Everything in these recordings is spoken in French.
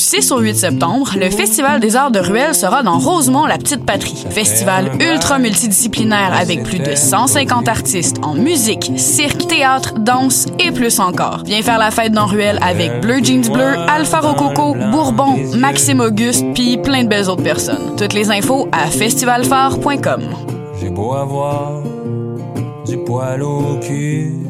Du 6 au 8 septembre, le Festival des arts de Ruelle sera dans Rosemont, la petite patrie. Festival ultra multidisciplinaire avec plus de 150 artistes en musique, cirque, théâtre, danse et plus encore. Viens faire la fête dans Ruelle avec Bleu Jeans Bleu, Alpha Rococo, Bourbon, Maxime Auguste, puis plein de belles autres personnes. Toutes les infos à festivalphare.com. J'ai beau avoir du poil au cul.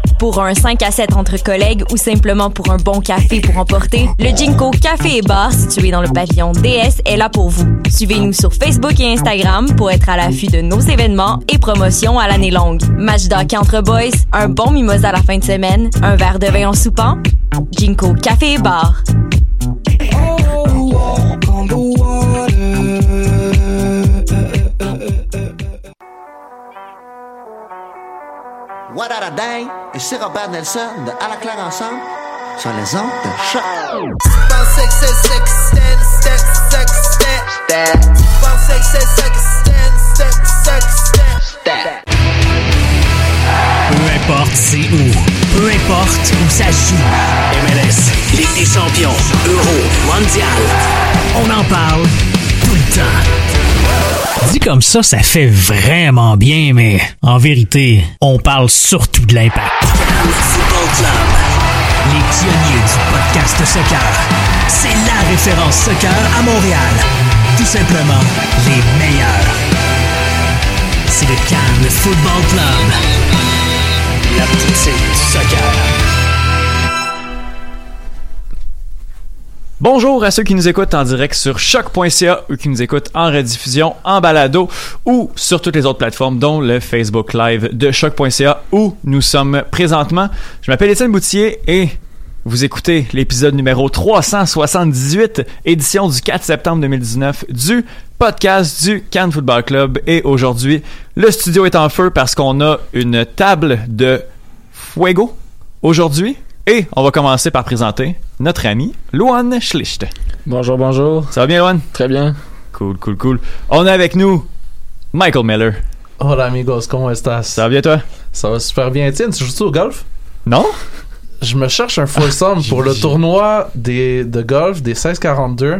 pour un 5 à 7 entre collègues ou simplement pour un bon café pour emporter, le Jinko Café et Bar situé dans le pavillon DS est là pour vous. Suivez-nous sur Facebook et Instagram pour être à l'affût de nos événements et promotions à l'année longue. Match d'hockey entre boys, un bon mimosa à la fin de semaine, un verre de vin en soupant. Jinko Café et Bar. Et c'est Robert Nelson de À la claire ensemble sur les ondes de choc. Peu importe c'est où, peu importe où ça joue. MLS, Ligue des champions, Euro, Mondial. On en parle tout le temps. Dit comme ça, ça fait vraiment bien, mais en vérité, on parle surtout de l'impact. Les pionniers du podcast soccer. C'est la référence soccer à Montréal. Tout simplement, les meilleurs. C'est le Cannes Football Club. La petite du soccer. Bonjour à ceux qui nous écoutent en direct sur choc.ca ou qui nous écoutent en rediffusion, en balado ou sur toutes les autres plateformes, dont le Facebook Live de choc.ca où nous sommes présentement. Je m'appelle Étienne Boutier et vous écoutez l'épisode numéro 378, édition du 4 septembre 2019 du podcast du Cannes Football Club. Et aujourd'hui, le studio est en feu parce qu'on a une table de fuego aujourd'hui. Et on va commencer par présenter notre ami Luan Schlicht. Bonjour, bonjour. Ça va bien, Luan? Très bien. Cool, cool, cool. On a avec nous Michael Miller. Hola amigos, ¿cómo estás? Ça va bien, toi? Ça va super bien. Tiens, tu joues au golf? Non? Je me cherche un foursome pour le tournoi des, de golf des 1642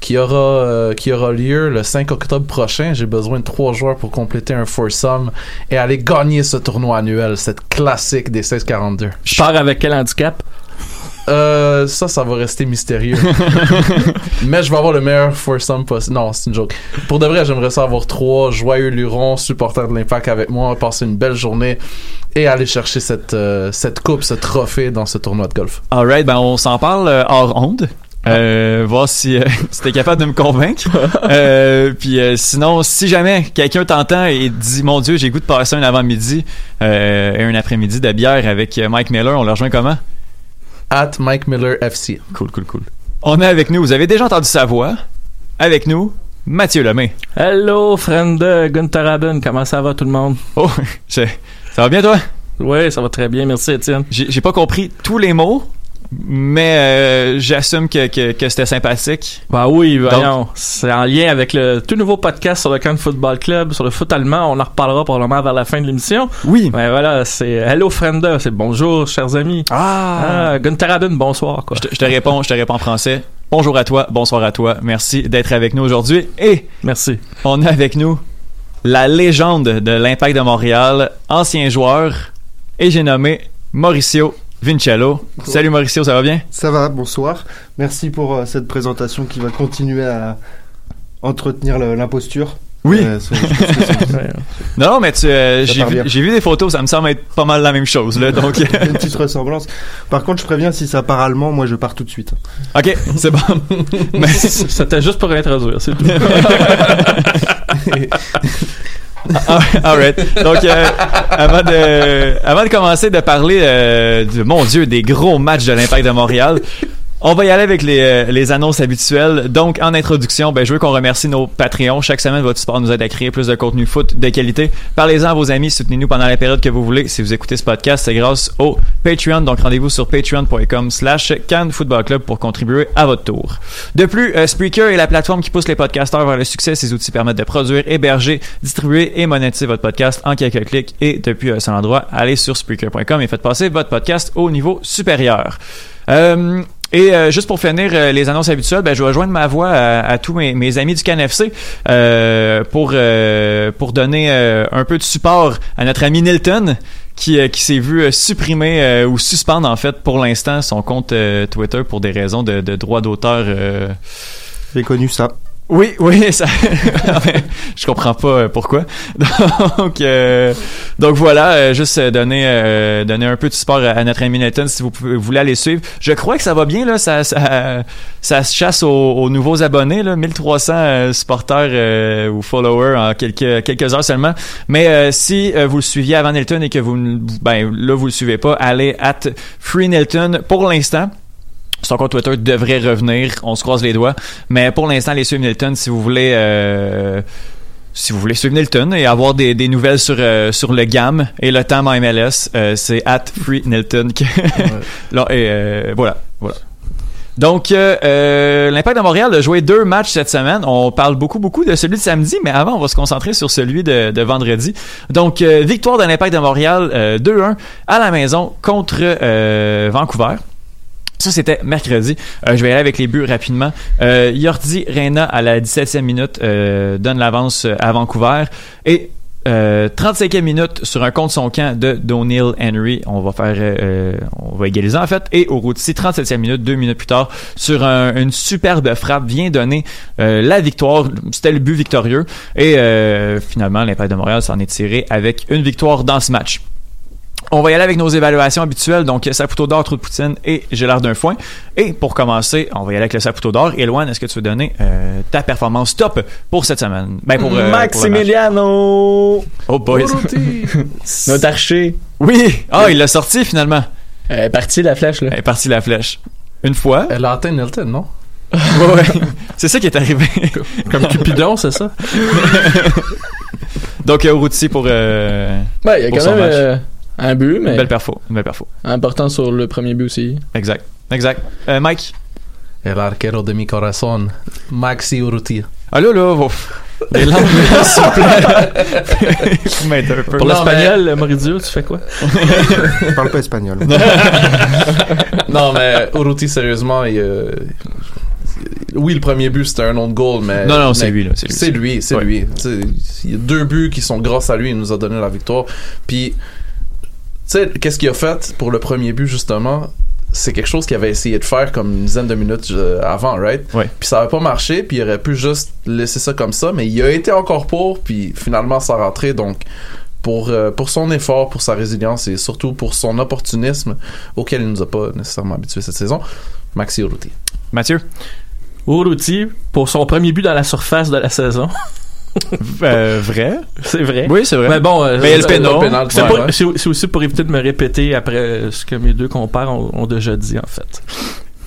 qui aura, euh, qui aura lieu le 5 octobre prochain. J'ai besoin de trois joueurs pour compléter un foursome et aller gagner ce tournoi annuel, cette classique des 1642. Je pars avec quel handicap? Euh, ça, ça va rester mystérieux. Mais je vais avoir le meilleur foursome possible. Non, c'est une joke. Pour de vrai, j'aimerais ça avoir trois joyeux lurons, supporters de l'impact avec moi, passer une belle journée et aller chercher cette, euh, cette coupe, ce trophée dans ce tournoi de golf. Alright, ben on s'en parle hors onde. Euh, voir si, euh, t'es capable de me convaincre. Euh, puis euh, sinon, si jamais quelqu'un t'entend et dit Mon Dieu, j'ai goût de passer un avant-midi euh, et un après-midi de bière avec Mike Miller, on le rejoint comment? At Mike Miller FC. Cool, cool, cool. On est avec nous, vous avez déjà entendu sa voix? Avec nous, Mathieu Lemay. Hello, friend de Gunther Aben. Comment ça va tout le monde? Oh, je- ça va bien toi? Oui, ça va très bien. Merci, Étienne. J'ai pas compris tous les mots, mais euh, j'assume que, que, que c'était sympathique. Bah oui, voyons. C'est en lien avec le tout nouveau podcast sur le Cannes Football Club, sur le foot allemand. On en reparlera probablement vers la fin de l'émission. Oui. Mais voilà, c'est Hello, friend. C'est bonjour, chers amis. Ah. Ah, Gunther Aben, bonsoir, quoi. Je te, je te réponds, je te réponds en français. Bonjour à toi, bonsoir à toi. Merci d'être avec nous aujourd'hui. Et Merci. on a avec nous la légende de l'Impact de Montréal, ancien joueur, et j'ai nommé Mauricio Vincello. Salut Mauricio, ça va bien? Ça va, bonsoir. Merci pour euh, cette présentation qui va continuer à entretenir l'imposture. Oui. Euh, ça. Non, mais tu, euh, Ça j'ai vu, des photos, ça me semble être pas mal la même chose, là. Donc, Il y a une petite ressemblance. Par contre, je préviens, si ça part allemand, moi je pars tout de suite. ok, c'est bon. Mais, C'était juste pour introduire, c'est tout. Ah, Alright. Donc, euh, avant de, avant de commencer de parler, euh, de, mon Dieu, des gros matchs de l'Impact de Montréal, on va y aller avec les, euh, les annonces habituelles. Donc, en introduction, ben, je veux qu'on remercie nos Patreons. Chaque semaine, votre support nous aide à créer plus de contenu foot de qualité. Parlez-en à vos amis, soutenez-nous pendant la période que vous voulez. Si vous écoutez ce podcast, c'est grâce au Patreon. Donc, rendez-vous sur patreon.com slash Football Club pour contribuer à votre tour. De plus, euh, Spreaker est la plateforme qui pousse les podcasteurs vers le succès. Ces outils permettent de produire, héberger, distribuer et monétiser votre podcast en quelques clics. Et depuis un seul endroit, allez sur Spreaker.com et faites passer votre podcast au niveau supérieur. Euh, et euh, juste pour finir euh, les annonces habituelles, ben, je vais joindre ma voix à, à tous mes, mes amis du CanFC euh, pour, euh, pour donner euh, un peu de support à notre ami Nilton qui, euh, qui s'est vu supprimer ou suspendre en fait pour l'instant son compte Twitter pour des raisons de, de droit d'auteur. J'ai connu ça. Oui, oui, ça. je comprends pas euh, pourquoi. Donc, euh, donc voilà, euh, juste euh, donner euh, donner un peu de support à, notre ami Nathan si vous, voulez aller suivre. Je crois que ça va bien là, ça ça, ça se chasse aux, aux nouveaux abonnés là, 1300 euh, supporters ou followers en quelques quelques heures seulement. Mais si vous le suiviez avant Nilton et que vous ben là vous le suivez pas, allez at Free Nilton pour l'instant. Son compte Twitter devrait revenir. On se croise les doigts. Mais pour l'instant, les suivre Nilton, si vous voulez. euh, si vous voulez suivre Nilton et avoir des, des nouvelles sur, euh, sur le GAM et le temps en MLS, euh, c'est at Free Nilton. et, voilà, voilà. Donc, euh, l'Impact de Montréal a joué deux matchs cette semaine. On parle beaucoup, beaucoup de celui de samedi, mais avant, on va se concentrer sur celui de, de vendredi. Donc, euh, victoire de l'Impact de Montréal euh, 2-1 à la maison contre Vancouver. Ça, c'était mercredi. Euh, je vais aller avec les buts rapidement. Euh, Yordi Reina, à la 17e minute, euh, donne l'avance euh, à Vancouver. Et euh, 35e minute, sur un contre son camp de Donald Henry, on va faire, on va égaliser en fait. Et au Routy, 37e minute, deux minutes plus tard, sur un- une superbe frappe, vient donner la victoire. C'était le but victorieux. Et finalement, l'Impact de Montréal s'en est tiré avec une victoire dans ce match. On va y aller avec nos évaluations habituelles, donc Saputo d'or, trou de poutine et j'ai l'air d'un foin. Et pour commencer, on va y aller avec le Saputo d'or. Éloigne, est-ce que tu veux donner euh, ta performance top pour cette semaine? Ben pour, euh, pour. Maximiliano! Oh boys. Notre archer. Oui! Ah, il l'a sorti finalement. Elle est partie la flèche, là. Elle est partie la flèche. Une fois. Elle a atteint Nilton, non? Ouais, ouais. C'est ça qui est arrivé. Comme Cupidon, c'est ça? Donc, euh, Routy pour, euh, Ouais, il y a pour quand son même match. Un but, Une mais belle perfo. Une belle perfo. important sur le premier but aussi. Exact. Exact. Euh, Mike? El arquero de mi corazón, Maxi Urrutia. Ah là, là, ouf. Des langues, s'il vous plaît. Un peu. Pour Non, l'espagnol, Maurizio, tu fais quoi? Je parle pas espagnol. non, mais Urruti, sérieusement, il, euh, oui, le premier but, c'était un autre goal, mais. Non, non, c'est mais lui, là, c'est lui. C'est lui, Ouais. Il y a deux buts qui sont grâce à lui, il nous a donné la victoire. Puis, sais, qu'est-ce qu'il a fait pour le premier but, justement? C'est quelque chose qu'il avait essayé de faire comme une dizaine de minutes euh, avant, right? Ouais. Puis ça avait pas marché, puis il aurait pu juste laisser ça comme ça, mais il a été encore pour, puis finalement ça a rentré, donc pour, euh, pour son effort, pour sa résilience et surtout pour son opportunisme auquel il nous a pas nécessairement habitués cette saison, Maxi Urruti. Mathieu? Urruti, pour son premier but dans la surface de la saison. Euh, vrai? C'est vrai. Oui, c'est vrai. Mais bon, euh, Mais le le C'est Ouais, ouais. aussi pour éviter de me répéter après ce que mes deux compères ont, ont déjà dit, en fait.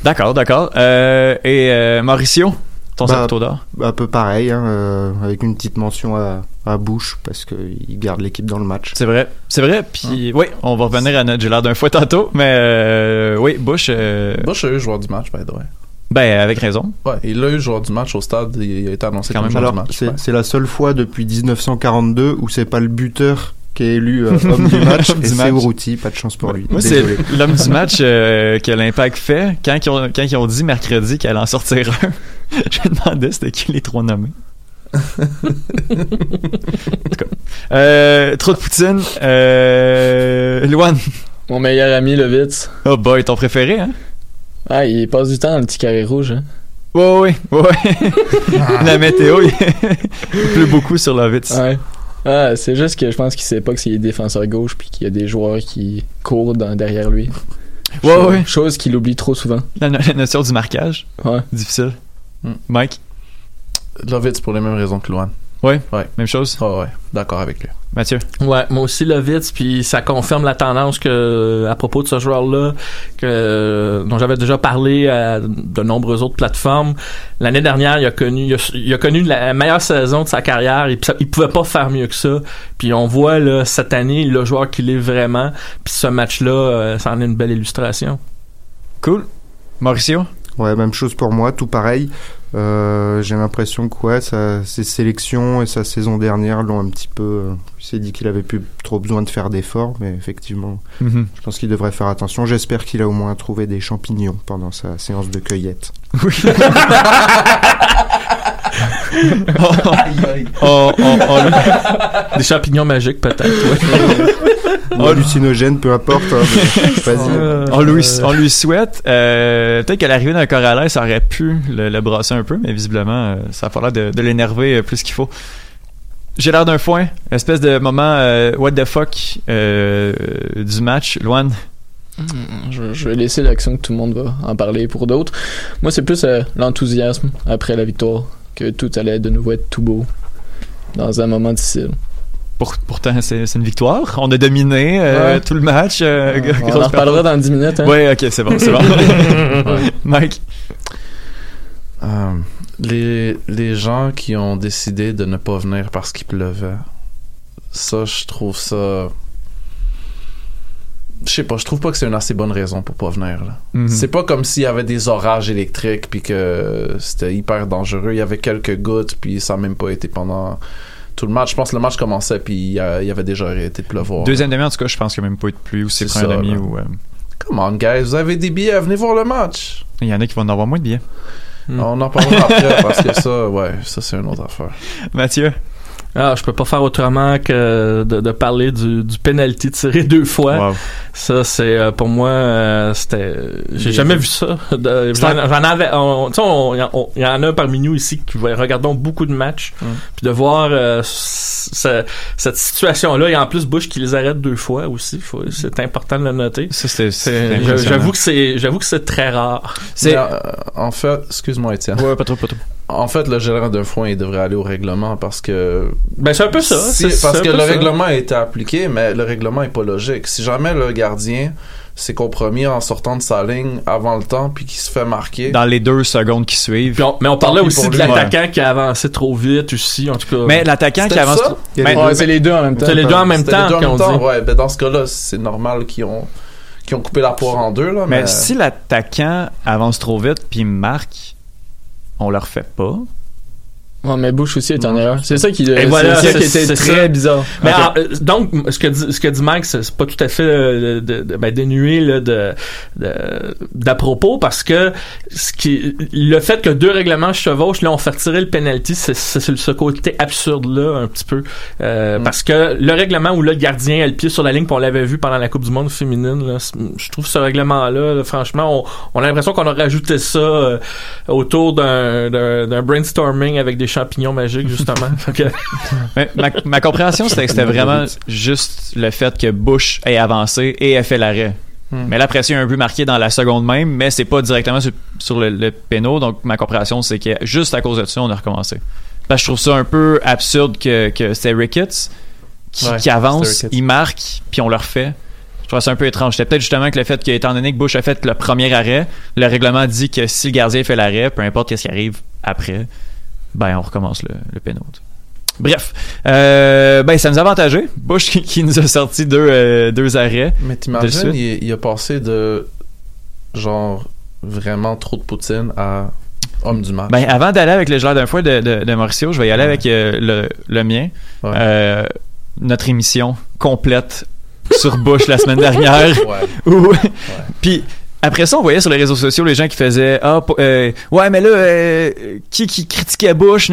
D'accord, d'accord. Euh, et euh, Mauricio, ton Bah, d'or? Un peu pareil, hein, euh, avec une petite mention à, à Bush parce qu'il garde l'équipe dans le match. C'est vrai, c'est vrai. Puis oui, on va revenir à notre j'ai l'air d'un fois tantôt, mais euh, oui, Bush, euh, Bush a eu joueur du match, by the way. Ben avec raison. Ouais, il a eu joueur du match au stade, il il a été annoncé Quand comme même. joueur Alors, du match. c'est ouais. c'est la seule fois depuis 1942 où c'est pas le buteur qui est élu euh, homme du match, et c'est. Urruti, pas de chance pour lui. Moi, c'est l'homme du match euh, que l'Impact fait. Quand ils, ont, quand ils ont dit mercredi qu'elle allait en sortir un, je me demandais c'était qui les trois nommés. en tout cas. Euh, trop de poutine. Euh, Luan. Mon meilleur ami, Levitz. Oh boy, ton préféré, hein? Ah, il passe du temps dans le petit carré rouge. Hein. Ouais, ouais, ouais. La météo, il il pleut beaucoup sur la vite. Ouais. Ah, c'est juste que je pense qu'il sait pas que c'est défenseur gauche puis qu'il y a des joueurs qui courent dans- derrière lui. Ouais, Chose- ouais. Chose qu'il oublie trop souvent. La, no- la notion du marquage. Ouais. Difficile. Hmm. Mike, Lovitz pour les mêmes raisons que Luan. Ouais. Ouais. même chose? Ouais, ouais. D'accord avec lui. Mathieu? Ouais, moi aussi Lovitz, puis ça confirme la tendance que à propos de ce joueur-là, que dont j'avais déjà parlé à de nombreuses autres plateformes. L'année dernière, il a connu, il a, il a connu la meilleure saison de sa carrière. Il, il pouvait pas faire mieux que ça. Puis on voit là cette année le joueur qu'il est vraiment. Puis ce match-là, euh, ça en est une belle illustration. Cool. Mauricio? Ouais, même chose pour moi, tout pareil. Euh, J'ai l'impression que ouais, sa- ses sélections et sa saison dernière l'ont un petit peu. euh, il s'est dit qu'il avait plus trop besoin de faire d'efforts, mais effectivement, Mhm. je pense qu'il devrait faire attention. J'espère qu'il a au moins trouvé des champignons pendant sa séance de cueillette. Oui. Oh, oh, oh, Des champignons magiques peut-être. ouais. Ou hallucinogène, peu importe. hein, mais on, lui, on lui souhaite. euh, Peut-être qu'à l'arrivée d'un Corrales, ça aurait pu le, le brasser un peu, mais visiblement, euh, ça a l'air de, de l'énerver euh, plus qu'il faut. J'ai l'air d'un foin, espèce de moment euh, what the fuck euh, du match. Loan, Hmm, Je, je vais laisser l'action que tout le monde va en parler pour d'autres. Moi, c'est plus euh, l'enthousiasme après la victoire que tout allait de nouveau être tout beau dans un moment difficile. pour, pourtant, c'est c'est une victoire. On a dominé euh, Ouais. tout le match. euh, On en reparlera dans 10 minutes. Hein? Ouais, ok, c'est bon, c'est bon. Mike. Euh, les, les gens qui ont décidé de ne pas venir parce qu'il pleuvait, ça, je trouve ça. Je sais pas, je trouve pas que c'est une assez bonne raison pour pas venir. là. Mhm. C'est pas comme s'il y avait des orages électriques puis que c'était hyper dangereux. Il y avait quelques gouttes puis ça a même pas été pendant tout le match. Je pense que le match commençait puis il y, avait déjà arrêté de pleuvoir. Deuxième demi, en tout cas, je pense qu'il n'y a même pas eu de pluie ou c'est première demi ou. euh, Come on, guys, vous avez des billets, venez voir le match. Il y en a qui vont en avoir moins de billets. Hmm. On en parlera après parce que ça, ouais, ça c'est une autre affaire. Mathieu? Ah, je peux pas faire autrement que de, de parler du, du penalty tiré deux fois. Wow. Ça, c'est euh, pour moi, euh, c'était. J'ai Des- jamais vu ça. De- J'en j'en avais. on- Tu sais, on- il y en- a parmi nous ici qui regardons beaucoup de matchs, Mm. puis de voir euh, ce- cette situation-là et en plus Bush qui les arrête deux fois aussi. faut- C'est important de le noter. Ça, c'était. C'est- J'avoue que c'est, j'avoue que c'est très rare. C'est. Mais, euh, en fait, excuse-moi Étienne. Ouais, pas trop, pas trop. En fait, le gérant d'un foin, il devrait aller au règlement parce que. Ben c'est un peu ça. Si- parce que le ça. règlement a été appliqué, mais le règlement est pas logique. Si jamais le gardien s'est compromis en sortant de sa ligne avant le temps puis qu'il se fait marquer. Dans les deux secondes qui suivent. On- mais on parlait aussi de l'attaquant qui a avancé trop vite aussi, en tout cas. Mais l'attaquant qui avance. trop- Ben, les Ouais, c'est les deux en même temps. c'est les deux en même temps les deux en même temps, dit. ouais. Ben dans ce cas-là, c'est normal qu'ils ont, qu'ils ont coupé la poire en deux, là. Mais, Mais si l'attaquant avance trop vite puis marque, on le refait pas. Ouais, mais Bush aussi est en erreur. C'est ça qui, Et voilà, c'est ça qui était très ça. bizarre. Mais euh, donc, ce que dit, ce que dit Mike, c'est pas tout à fait euh, de, de- ben, dénué là, de, d'à propos parce que ce qui, le fait que deux règlements chevauchent, là, on fait retirer le penalty, c'est, c'est ce côté absurde là un petit peu Euh, Mm. parce que le règlement où là, le gardien a le pied sur la ligne, puis on l'avait vu pendant la Coupe du Monde féminine, là, je trouve ce règlement là, franchement, on, on a l'impression qu'on a rajouté ça euh, autour d'un, d'un, d'un brainstorming avec des champignons magiques justement. Que- Mais ma, ma compréhension, c'était que c'était vraiment juste le fait que Bush ait avancé et ait fait l'arrêt. Hmm. Mais là, après, c'est un but marqué dans la seconde même, mais c'est pas directement sur, sur le, le péno. Donc, ma compréhension, c'est que juste à cause de ça, on a recommencé. Parce que je trouve ça un peu absurde que, que c'était Ricketts qui, Ouais, qui avance, il marque, puis on le refait. Je trouve ça un peu étrange. C'était peut-être justement que le fait qu'étant donné que Bush a fait le premier arrêt, le règlement dit que si le gardien fait l'arrêt, peu importe qu'est-ce qui arrive après, ben on recommence le, le péno. Bref, euh, ben ça nous a avantagé. Bush qui, qui nous a sorti deux, euh, deux arrêts. Mais t'imagines, il, il a passé de genre vraiment trop de poutine à homme du match. Ben avant d'aller avec le gelard d'un foie de, de, de Mauricio, je vais y aller Ouais. avec euh, le, le mien. Ouais. Euh, notre émission complète sur Bush la semaine dernière. Ouais. Puis après ça, on voyait sur les réseaux sociaux les gens qui faisaient ah euh, ouais mais là euh, qui qui critiquait Bush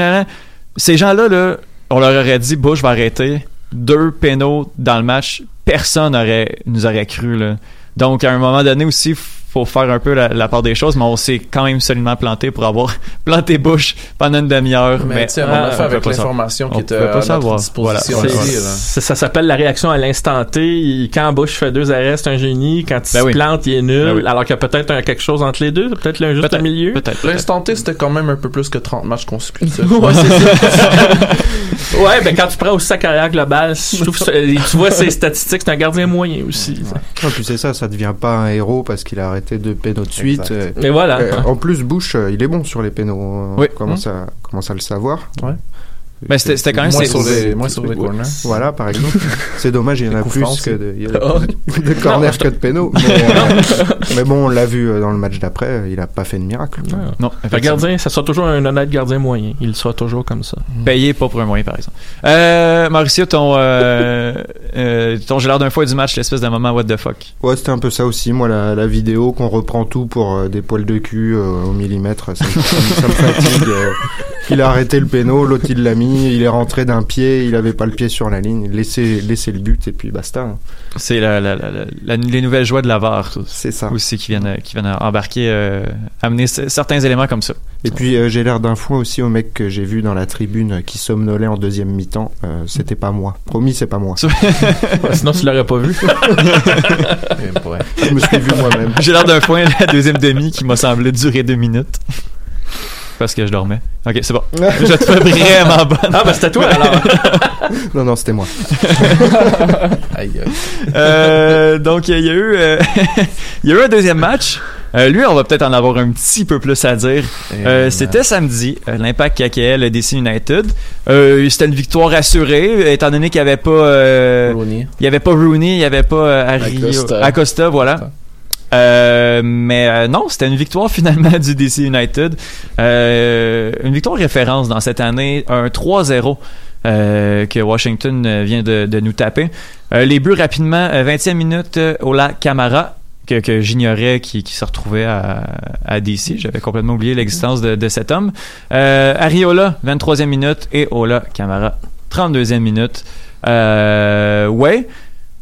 ces gens-là là, on leur aurait dit Bush va arrêter deux pénaux dans le match, personne aurait nous aurait cru là. Donc à un moment donné aussi faut faire un peu la, la part des choses, mais on s'est quand même solidement planté pour avoir planté bouche pendant une demi-heure. Mais, Mais, tu sais, on ah, a fait on avec l'information qui était On peut pas à notre savoir. disposition. Voilà. aussi, c'est- ça s'appelle la réaction à l'instant T. Quand Bush fait deux arrêts, c'est un génie. Quand il Ben se oui. plante, il est nul. Ben oui. Alors qu'il y a peut-être quelque chose entre les deux. Peut-être un juste Peut-être. milieu. Peut-être. L'instant T, c'était quand même un peu plus que 30 matchs consécutifs. Ouais, c'est ça. ouais, ben quand tu prends aussi sa carrière globale, je trouve que tu vois ses statistiques, c'est un gardien moyen aussi. Ouais, puis c'est ça, ça devient pas un héros parce qu'il a arrêté deux pénaux de suite. Mais voilà. en plus, Bush, euh, il est bon sur les pénaux. On Oui. commence, à, commence à le savoir? Ouais. Ben, c'était- c'était quand même moins c'est- sur les, moins sur les corners. Voilà, par exemple. C'est dommage, il y en a plus que de, il y a Oh. de corners que de pénaux. Mais, euh, mais bon, on l'a vu euh, dans le match d'après, euh, il a pas fait de miracle. Non, Un effectivement. gardien, ça sera toujours un honnête gardien moyen. Il sera toujours comme ça. Payé pas pour un moyen, par exemple. Euh, Mauricio, ton, euh, euh, ton j'ai l'air d'un fois du match, l'espèce de moment what the fuck? Ouais, c'était un peu ça aussi. Moi, la, la vidéo qu'on reprend tout pour euh, des poils de cul euh, au millimètre, ça, ça ça me fatigue. Il a arrêté le péno, l'autre il l'a mis, il est rentré d'un pied, il avait pas le pied sur la ligne, laissez, laissez le but et puis basta. hein. C'est la, la, la, la- la- les nouvelles joies de la VAR C'est ça. aussi qui viennent, qui viennent embarquer, euh, amener certains éléments comme ça. Et puis euh, j'ai l'air d'un fou aussi au mec que j'ai vu dans la tribune qui somnolait en deuxième mi-temps. Euh, C'était pas moi. Promis, c'est pas moi. Sinon, tu l'aurais pas vu. Je me suis vu moi-même. J'ai l'air d'un foin la deuxième demi qui m'a semblé durer deux minutes. Parce que je dormais. Ok, c'est bon. Je te fais vraiment bonne. Ah, ben c'était toi alors. Non, non, c'était moi. Aïe, aïe. Euh, donc il y a eu euh, il y a eu un deuxième match. Euh, lui, on va peut-être en avoir un petit peu plus à dire. Euh, euh, C'était samedi, euh, l'impact KKL DC United. Euh, C'était une victoire assurée, étant donné qu'il n'y avait pas euh, Rooney. il y avait pas Rooney, il y avait pas euh, Harry- Acosta. Acosta, voilà. Euh, mais euh, non, c'était une victoire finalement du DC United. Euh, une victoire référence dans cette année, un 3-0 euh, que Washington euh, vient de, de nous taper. Les buts rapidement, euh, 20e minute, Ola Camara, que, que j'ignorais qui, qui se retrouvait à, à DC. J'avais complètement oublié l'existence de, de cet homme. Ariola, 23e minute, et Ola Camara, 32e minute. Ouais.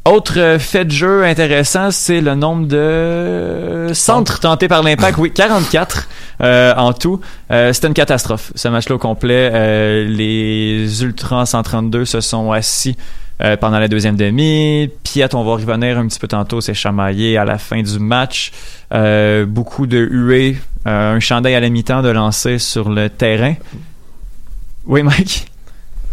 Autre fait de jeu intéressant, c'est le nombre de centres tentés par l'impact. Oui, 44 euh, en tout. Euh, C'était une catastrophe, ce match-là au complet. Euh, les Ultras 132 se sont assis euh, pendant la deuxième demi. Piet, on va revenir un petit peu tantôt, s'est chamaillé à la fin du match. Euh, beaucoup de huées, un chandail à la mi-temps de lancer sur le terrain. Oui, Mike?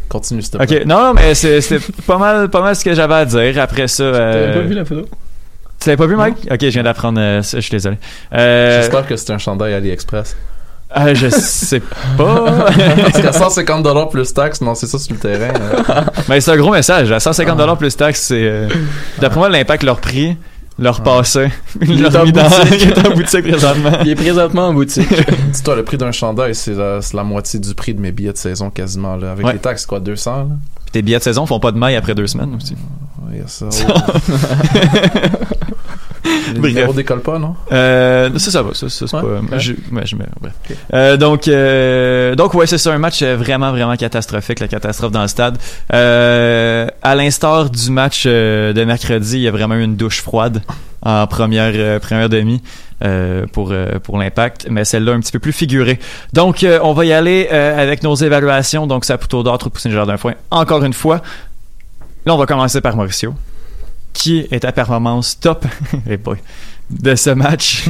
Continue, s'il te plaît. Ok, non, non, mais c'est- c'était pas mal, pas mal ce que j'avais à dire. Après ça, euh, T'avais pas vu la photo? tu l'avais pas vu, Mike? Ok, je viens d'apprendre euh, ça, je suis désolé. Euh, J'espère que c'est un chandail AliExpress. euh, je sais pas. Parce qu'à 150$ plus taxes, non, c'est ça sur le terrain. euh. mais c'est un gros message. À 150$ plus taxes, c'est. euh, D'après moi, l'impact leur prix, leur passé. Il est mis dans boutique. il est en boutique présentement. Il est présentement en boutique. Dis-toi, le prix d'un chandail, c'est la, moitié du prix de mes billets de saison quasiment. Là. Avec Ouais. les taxes, c'est quoi, 200 là? Puis tes billets de saison font pas de maille après deux semaines aussi. Bref. numéros décollent pas, non? Euh, ça, ça va. Ça, ça, c'est Ouais, pas. ok. je- ouais, je mets- bref. Euh, donc, euh, donc ouais, c'est ça, un match euh, vraiment, vraiment catastrophique, la catastrophe dans le stade. Euh, à l'instar du match euh, de mercredi, il y a vraiment eu une douche froide en première, première demi. euh, pour euh, pour l'impact, mais celle-là un petit peu plus figurée. Donc, euh, on va y aller avec nos évaluations. Donc, Saputo d'or, poussé jardin foin. Encore une fois, là, on va commencer par Mauricio. Qui est ta performance top de ce match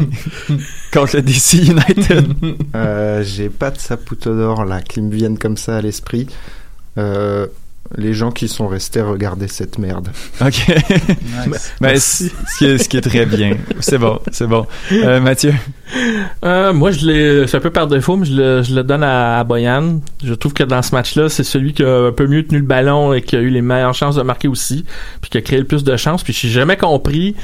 contre le DC United? Euh, J'ai pas de saputo d'or là qui me viennent comme ça à l'esprit. Euh, les gens qui sont restés regarder cette merde. Ok. Ben, c- ce, qui est, ce qui est très bien. C'est bon, c'est bon. Euh, Mathieu? Euh, moi, je l'ai, c'est un peu par défaut, mais je le, je le donne à, à Boyan. Je trouve que dans ce match-là, c'est celui qui a un peu mieux tenu le ballon et qui a eu les meilleures chances de marquer aussi, puis qui a créé le plus de chances. Puis j'ai jamais compris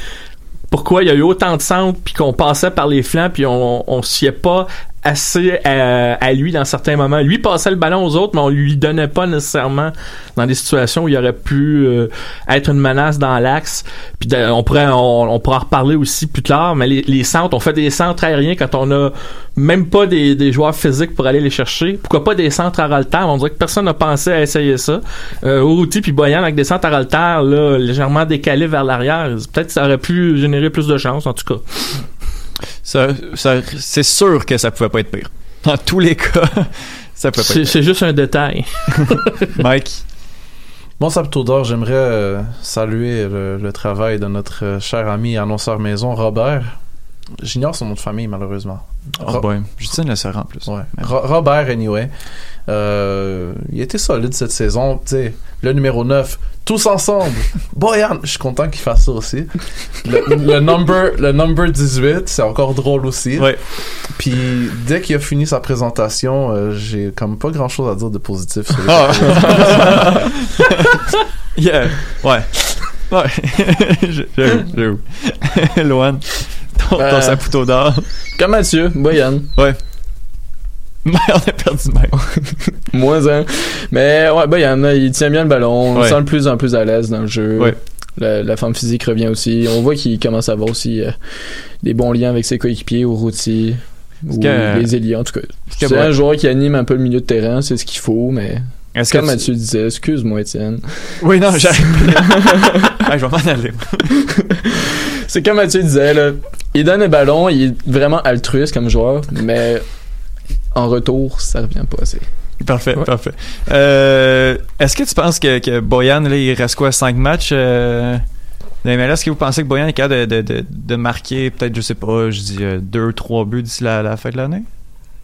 pourquoi il y a eu autant de centres, puis qu'on passait par les flancs, puis on, on s'y est pas assez à, à lui dans certains moments. Lui passait le ballon aux autres, mais on lui donnait pas nécessairement dans des situations où il aurait pu euh, être une menace dans l'axe. Puis on pourrait on, on pourra en reparler aussi plus tard, mais les, les centres, on fait des centres aériens quand on a même pas des, des joueurs physiques pour aller les chercher. Pourquoi pas des centres à Ralter? On dirait que personne n'a pensé à essayer ça. Euh, puis Boyan avec des centres à Ralter, là, légèrement décalés vers l'arrière, peut-être que ça aurait pu générer plus de chances, en tout cas. Ça, ça- c'est sûr que ça pouvait pas être pire. Dans tous les cas, ça pouvait pas C'est être c'est juste un détail. pire. Mike? Bon, Saputo d'or, j'aimerais euh, saluer le, le travail de notre euh, cher ami annonceur maison, Robert. J'ignore son nom de famille, malheureusement. Oh Ro- boy, Justine le sera en plus. Ouais. Ro- Robert, anyway. Euh, il était solide cette saison. Tu sais, le numéro 9, tous ensemble. Boyan, je suis content qu'il fasse ça aussi. Le, le number, le number 18, c'est encore drôle aussi. Ouais. Puis dès qu'il a fini sa présentation, euh, j'ai comme pas grand chose à dire de positif sur les Ah. yeah. Ouais. Ouais. J'avoue, j'avoue. Loan, ton, ton Euh, saputo d'or. Comme Mathieu, Boyan. Ouais. On a perdu Mike. Moins un. Mais ouais, Boyan, il tient bien le ballon. On Ouais. sent de plus en plus à l'aise dans le jeu. Ouais. La, la forme physique revient aussi. On voit qu'il commence à avoir aussi euh, des bons liens avec ses coéquipiers ou routiers. Ou que- les ailiers, en tout cas. C'est un joueur qui anime un peu le milieu de terrain, c'est ce qu'il faut, mais. Est-ce que Comme tu- Mathieu disait, excuse-moi, Étienne. Oui, non, j'arrive. Ah, je vais m'en aller. C'est comme Mathieu disait, là. Il donne le ballon, il est vraiment altruiste comme joueur, mais en retour, ça revient pas assez. Parfait, parfait. Euh, Est-ce que tu penses que, que Boyan, là, il reste quoi, 5 matchs euh, dans les MLS? Est-ce que vous pensez que Boyan est capable de, de, de, de marquer peut-être, je sais pas, je dis 2-3 buts d'ici la, la fin de l'année?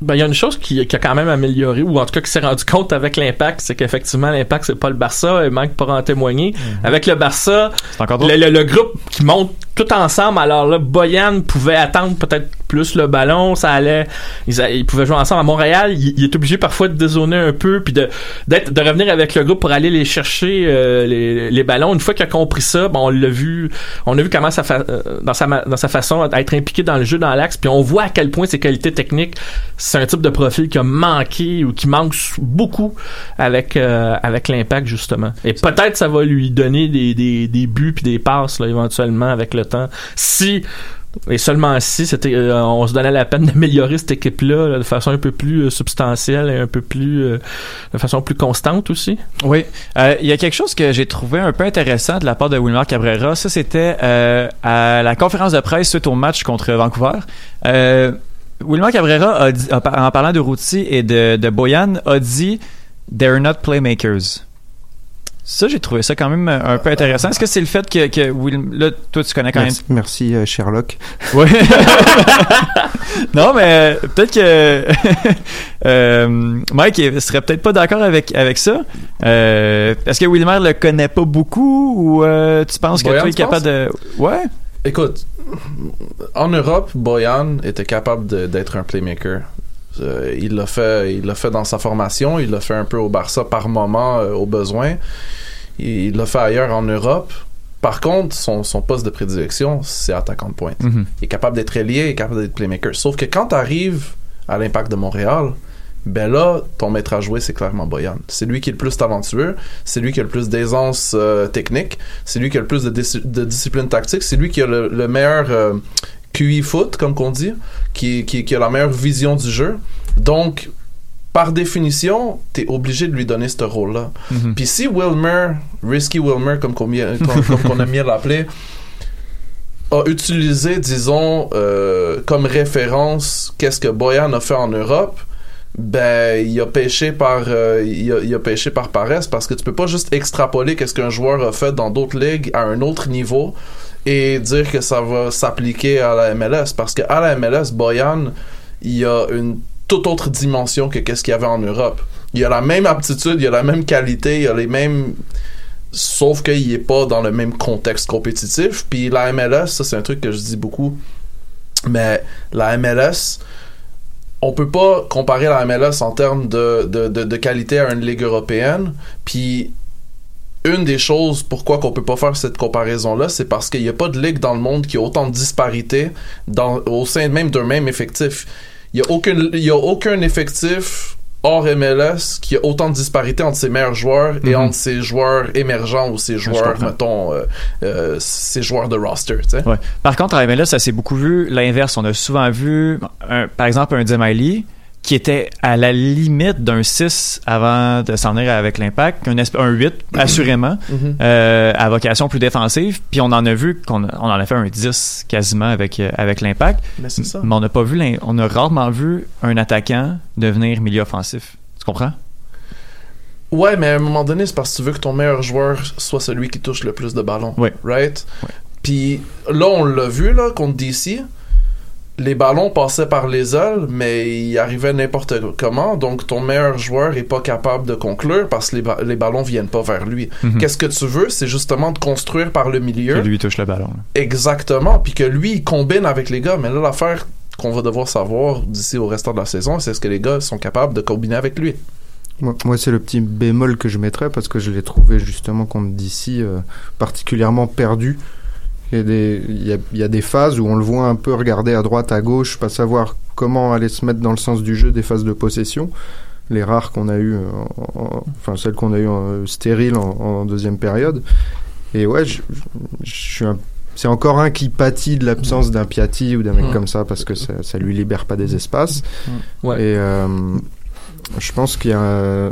Ben, il y a une chose qui, qui a quand même amélioré, ou en tout cas qui s'est rendu compte avec l'impact, c'est qu'effectivement, l'impact, c'est pas le Barça, et Mike pourra en témoigner. Avec le Barça, le, le- le groupe qui monte tout ensemble, alors là, Boyan pouvait attendre peut-être plus le ballon, ça allait, ils, pouvaient jouer ensemble. À Montréal, il, il est obligé parfois de dézoner un peu, puis de, d'être, de revenir avec le groupe pour aller les chercher, euh, les, les ballons. Une fois qu'il a compris ça, bon, on l'a vu, on a vu comment ça fa- euh, dans sa, dans sa façon d'être impliqué dans le jeu, dans l'axe, puis on voit à quel point ses qualités techniques, c'est un type de profil qui a manqué ou qui manque beaucoup avec euh, avec l'impact justement. Et peut-être ça va lui donner des, des, des buts puis des passes là, éventuellement avec le Si et seulement si euh, on se donnait la peine d'améliorer cette équipe là, de façon un peu plus euh, substantielle et un peu plus euh, de façon plus constante aussi. Oui. Il y a quelque chose que j'ai trouvé un peu intéressant de la part de Wilmar Cabrera. Ça, c'était à la conférence de presse suite au match contre Vancouver. Wilmar Cabrera, en parlant de Routy et de, de Boyan, a dit « They're not playmakers ». Ça, j'ai trouvé ça quand même euh, un peu intéressant. Est-ce que c'est le fait que, que Will- là, toi, tu connais quand Merci, merci, euh, Sherlock. même... Oui. non, mais euh, peut-être que euh, Mike il serait peut-être pas d'accord avec, avec ça. Euh, Est-ce que Wilmer le connaît pas beaucoup ou euh, tu penses que Boyan, toi, il est capable de... Ouais? Écoute, en Europe, Boyan était capable de- d'être un playmaker. Euh, il l'a fait, il l'a fait dans sa formation, il l'a fait un peu au Barça par moment euh, au besoin. Il l'a fait ailleurs en Europe. Par contre, son, son poste de prédilection, c'est attaquant de pointe. Mhm. Il est capable d'être ailier, il est capable d'être playmaker. Sauf que quand tu arrives à l'impact de Montréal, ben là, ton maître à jouer, c'est clairement Boyan. C'est lui qui est le plus talentueux, c'est lui qui a le plus d'aisance euh, technique, c'est lui qui a le plus de, dis- de discipline tactique, c'est lui qui a le, le meilleur euh, QI foot, comme qu'on dit, qui, qui, qui a la meilleure vision du jeu. Donc, par définition, t'es obligé de lui donner ce rôle-là. Mhm. Puis si Wilmer, Risky Wilmer, comme qu'on aime bien l'appeler, a utilisé, disons, euh, comme référence qu'est-ce que Boyan a fait en Europe, ben il a pêché par euh, il, a, il a pêché par paresse parce que tu peux pas juste extrapoler qu'est-ce qu'un joueur a fait dans d'autres ligues à un autre niveau et dire que ça va s'appliquer à la MLS parce que à la MLS Boyan il y a une toute autre dimension que qu'est-ce qu'il y avait en Europe. Il a la même aptitude, il a la même qualité, il a les mêmes sauf qu'il est pas dans le même contexte compétitif. Puis la MLS, ça c'est un truc que je dis beaucoup, mais la MLS, on peut pas comparer la MLS en termes de, de, de, de qualité à une ligue européenne. Puis une des choses pourquoi qu'on peut pas faire cette comparaison là, c'est parce qu'il n'y a pas de ligue dans le monde qui a autant de disparités dans, au sein même d'un même effectif. Il y a aucun il y a aucun effectif hors MLS qui a autant de disparités entre ses meilleurs joueurs et Mhm. entre ses joueurs émergents ou ses joueurs mettons euh, euh, ses joueurs de roster. Ouais. Par contre, à MLS, ça s'est beaucoup vu l'inverse. On a souvent vu, un- par exemple, un Demiley qui était à la limite d'un 6 avant de s'en venir avec l'impact, un, un 8 assurément, Mhm. euh, à vocation plus défensive, puis on en a vu qu'on on en a fait un 10 quasiment avec, euh, avec l'impact, Mais c'est ça. mais on n'a pas vu, on a rarement vu un attaquant devenir milieu offensif. Tu comprends? Ouais, mais à un moment donné, c'est parce que tu veux que ton meilleur joueur soit celui qui touche le plus de ballons. Oui. Right? Puis là, on l'a vu, là, contre DC. Les ballons passaient par les ailes, mais ils arrivaient n'importe comment. Donc, ton meilleur joueur est pas capable de conclure parce que les, ba- les ballons viennent pas vers lui. Mhm. Qu'est-ce que tu veux? C'est justement de construire par le milieu. Que lui touche le ballon. là. Exactement. Puis que lui, il combine avec les gars. Mais là, l'affaire qu'on va devoir savoir d'ici au restant de la saison, c'est est-ce que les gars sont capables de combiner avec lui. Moi, moi, c'est le petit bémol que je mettrais parce que je l'ai trouvé justement contre DC euh, particulièrement perdu. Il y, a des, il, y a, il y a des phases où on le voit un peu regarder à droite, à gauche, pas savoir comment aller se mettre dans le sens du jeu des phases de possession. Les rares qu'on a eu, enfin celles qu'on a eu en, stériles en, deuxième période. Et ouais, je, je suis un c'est encore un qui pâtit de l'absence d'un Piatti ou d'un mec Mmh. comme ça parce que ça, ça lui libère pas des espaces. Ouais. Et euh, je pense qu'il y a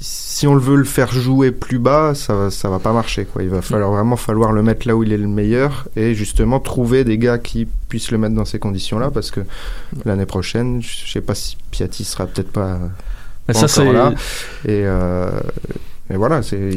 si on le veut le faire jouer plus bas, ça va, ça va pas marcher quoi. Il va falloir vraiment falloir le mettre là où il est le meilleur et justement trouver des gars qui puissent le mettre dans ces conditions-là parce que l'année prochaine, je sais pas si Piatti sera peut-être pas, pas ça, encore là. Et, euh, et voilà, c'est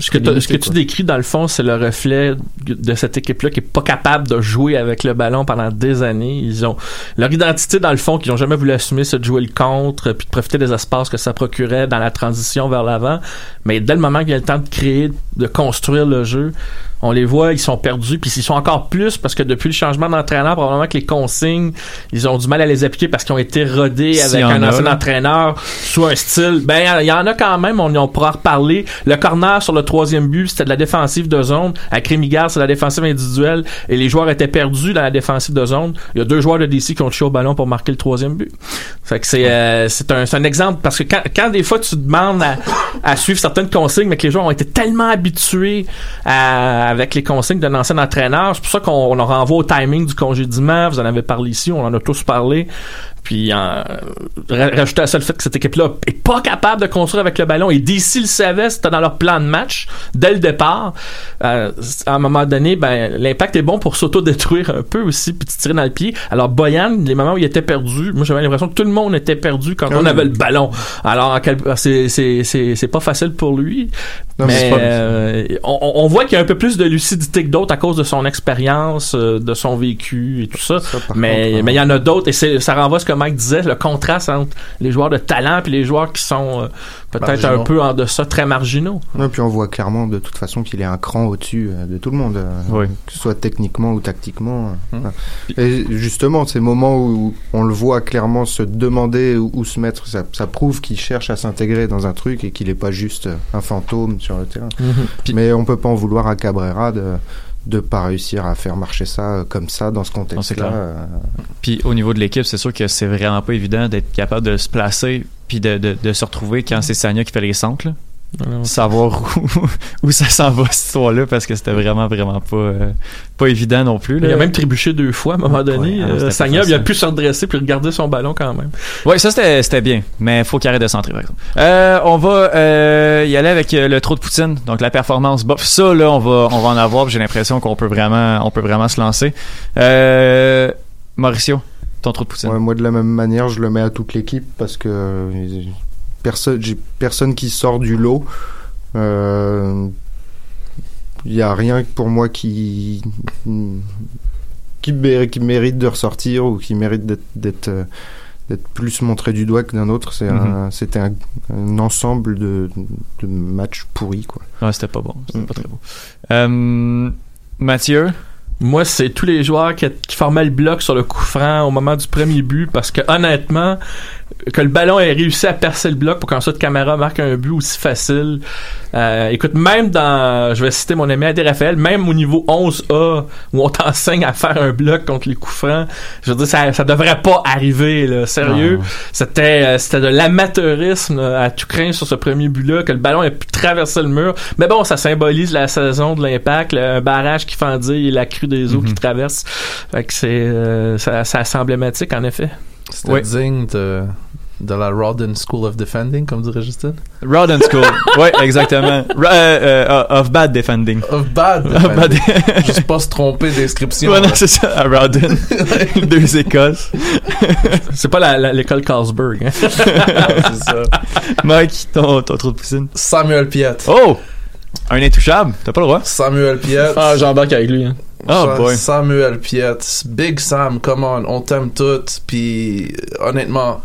Ce que, c'est t'as- limité, ce que tu décris, dans le fond, c'est le reflet de cette équipe-là qui est pas capable de jouer avec le ballon pendant des années. Ils ont leur identité, dans le fond, qu'ils ont jamais voulu assumer, c'est de jouer le contre, puis de profiter des espaces que ça procurait dans la transition vers l'avant. Mais dès le moment qu'il y a le temps de créer, de construire le jeu, on les voit, ils sont perdus, puis ils sont encore plus parce que depuis le changement d'entraîneur, probablement que les consignes, ils ont du mal à les appliquer parce qu'ils ont été rodés avec un ancien entraîneur sous un style. Ben, il y en a quand même, on, on pourra en reparler. Le corner sur le troisième but, c'était de la défensive de zone. À Crémigard, c'est la défensive individuelle. Et les joueurs étaient perdus dans la défensive de zone. Il y a deux joueurs de DC qui ont touché au ballon pour marquer le troisième but. Fait que c'est euh, c'est un, c'est un exemple parce que quand, quand des fois tu demandes à, à suivre certaines consignes, mais que les joueurs ont été tellement habitués à- avec les consignes d'un ancien entraîneur, c'est pour ça qu'on on en renvoie au timing du congédiement. Vous en avez parlé ici, on en a tous parlé. Puis euh, ra- rajouter à ça le fait que cette équipe-là est pas capable de construire avec le ballon et DC le savait, c'était dans leur plan de match dès le départ. Euh, à un moment donné, ben l'impact est bon pour s'auto-détruire un peu aussi puis tirer dans le pied. Alors Boyan, les moments où il était perdu, moi j'avais l'impression que tout le monde était perdu quand on oui. avait le ballon. Alors c'est pas facile pour lui. Non, mais euh, on, on voit qu'il y a un peu plus de lucidité que d'autres à cause de son expérience, de son vécu et tout ça. Mais contre, mais il y en a d'autres et ça renvoie ce que Mike disait, le contraste entre les joueurs de talent puis les joueurs qui sont euh, peut-être un peu en deçà, très marginaux. Ouais, puis on voit clairement de toute façon qu'il est un cran au-dessus euh, de tout le monde, euh, Oui. que ce soit techniquement ou tactiquement. Hum. Et justement, ces moments où on le voit clairement se demander où, se mettre, ça, ça prouve qu'il cherche à s'intégrer dans un truc et qu'il n'est pas juste un fantôme sur le terrain. Puis- Mais on peut pas en vouloir à Cabrera de de pas réussir à faire marcher ça euh, comme ça dans ce contexte-là. euh, Puis au niveau de l'équipe, c'est sûr que c'est vraiment pas évident d'être capable de se placer puis de, de, de se retrouver quand c'est Sanya qui fait les centres. là. Savoir où, où ça s'en va cette histoire-là parce que c'était vraiment vraiment pas euh, pas évident non plus. Il a même trébuché deux fois à un moment donné. Ouais, Euh, Sagna, il a pu se redresser puis regarder son ballon quand même. Ouais, ça c'était c'était bien, mais faut qu'il arrête de centrer par exemple. Euh, on va euh, y aller avec le trou de poutine, donc la performance bof. Ça là, on va on va en avoir. puis J'ai l'impression qu'on peut vraiment on peut vraiment se lancer. Euh, Mauricio, ton trou de poutine. Ouais, moi, de la même manière, je le mets à toute l'équipe parce que euh, personne, j'ai personne qui sort du lot. Euh, Il y a rien pour moi qui qui, mé- qui mérite de ressortir ou qui mérite d'être d'être euh, d'être plus montré du doigt que d'un autre. C'est un- c'était un, un ensemble de, de matchs pourris quoi. Ouais, c'était pas bon, c'était Mm. pas très beau. Euh, Mathieu, Moi, c'est tous les joueurs qui, qui formaient le bloc sur le coup franc au moment du premier but parce que honnêtement, que le ballon ait réussi à percer le bloc pour qu'ensuite Camara marque un but aussi facile. Euh, écoute, même dans, je vais citer mon ami Adi Raphaël, même au niveau 11A où on t'enseigne à faire un bloc contre les coups francs, je veux dire, ça, ça devrait pas arriver, là. Sérieux? C'était, euh, c'était de l'amateurisme là, à tout craint sur ce premier but-là, que le ballon ait pu traverser le mur. Mais bon, ça symbolise la saison de l'impact, le- un barrage qui fendille et la crue des eaux qui traverse. Fait que c'est, euh, ça, ça c'est emblématique, en effet. C'était Oui. digne de, de la Rodden School of Defending, comme dirait Justin? Rod and School. ouais, exactement. Euh, euh, of bad defending. Of bad Of bad- defending. Juste pas se tromper d'inscription. Ouais, non, c'est ça, à Rawdon. Deux écoles. C'est pas l'école Carlsberg. hein. c'est ça. Mike, ton, ton trou de piscine. Samuel Piette. Oh! Un intouchable, t'as pas le droit. Samuel Piette. Ah, j'embarque avec lui. Hein. Oh boy. Samuel Piette. Big Sam, come on, on t'aime toutes. Puis honnêtement,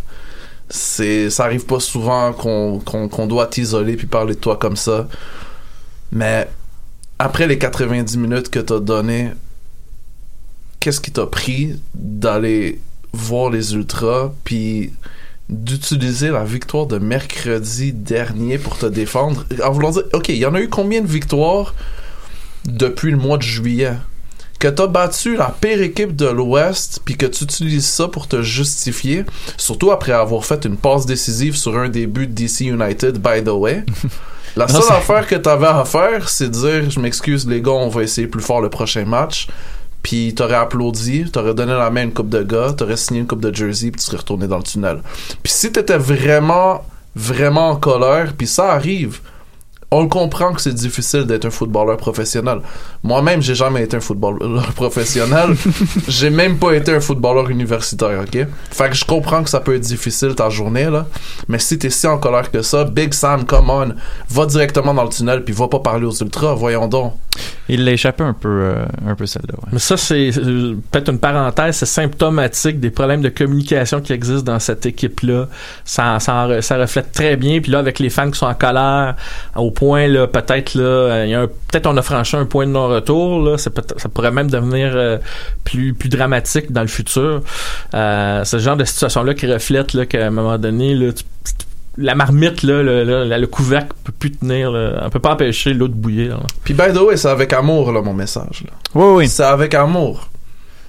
c'est ça arrive pas souvent qu'on qu'on qu'on doit t'isoler puis parler de toi comme ça. Mais après les 90 minutes que t'as donné, qu'est-ce qui t'a pris d'aller voir les ultras puis d'utiliser la victoire de mercredi dernier pour te défendre? En voulant dire ok il y en a eu combien de victoires depuis le mois de juillet? Que t'as battu la pire équipe de l'Ouest puis que tu utilises ça pour te justifier surtout après avoir fait une passe décisive sur un des buts de DC United by the way la seule affaire que t'avais à faire c'est de dire je m'excuse les gars on va essayer plus fort le prochain match puis t'aurais applaudi, t'aurais donné la main à une coupe de gars, t'aurais signé une coupe de jersey, puis tu serais retourné dans le tunnel. Puis si t'étais vraiment, vraiment en colère, puis ça arrive, on comprend que c'est difficile d'être un footballeur professionnel. Moi-même, j'ai jamais été un footballeur professionnel. j'ai même pas été un footballeur universitaire, ok? Fait que je comprends que ça peut être difficile ta journée, là. Mais si t'es si en colère que ça, Big Sam, come on, va directement dans le tunnel, puis va pas parler aux ultras, voyons donc. Il l'a échappé un peu, euh, un peu celle-là. ouais. Mais ça, c'est peut-être une parenthèse, c'est symptomatique des problèmes de communication qui existent dans cette équipe-là. Ça, ça, ça reflète très bien. Puis là, avec les fans qui sont en colère, au point, là, peut-être, là, euh, peut-être on a franchi un point de non-retour, ça pourrait même devenir euh, plus, plus dramatique dans le futur. Euh, c'est ce genre de situation-là qui reflète, là, qu'à un moment donné, là, tu- la marmite, là, le, le, le couvercle peut plus tenir, là. On peut pas empêcher l'eau de bouillir. Puis by the way, c'est avec amour, là, mon message, là. Oui, oui. C'est avec amour.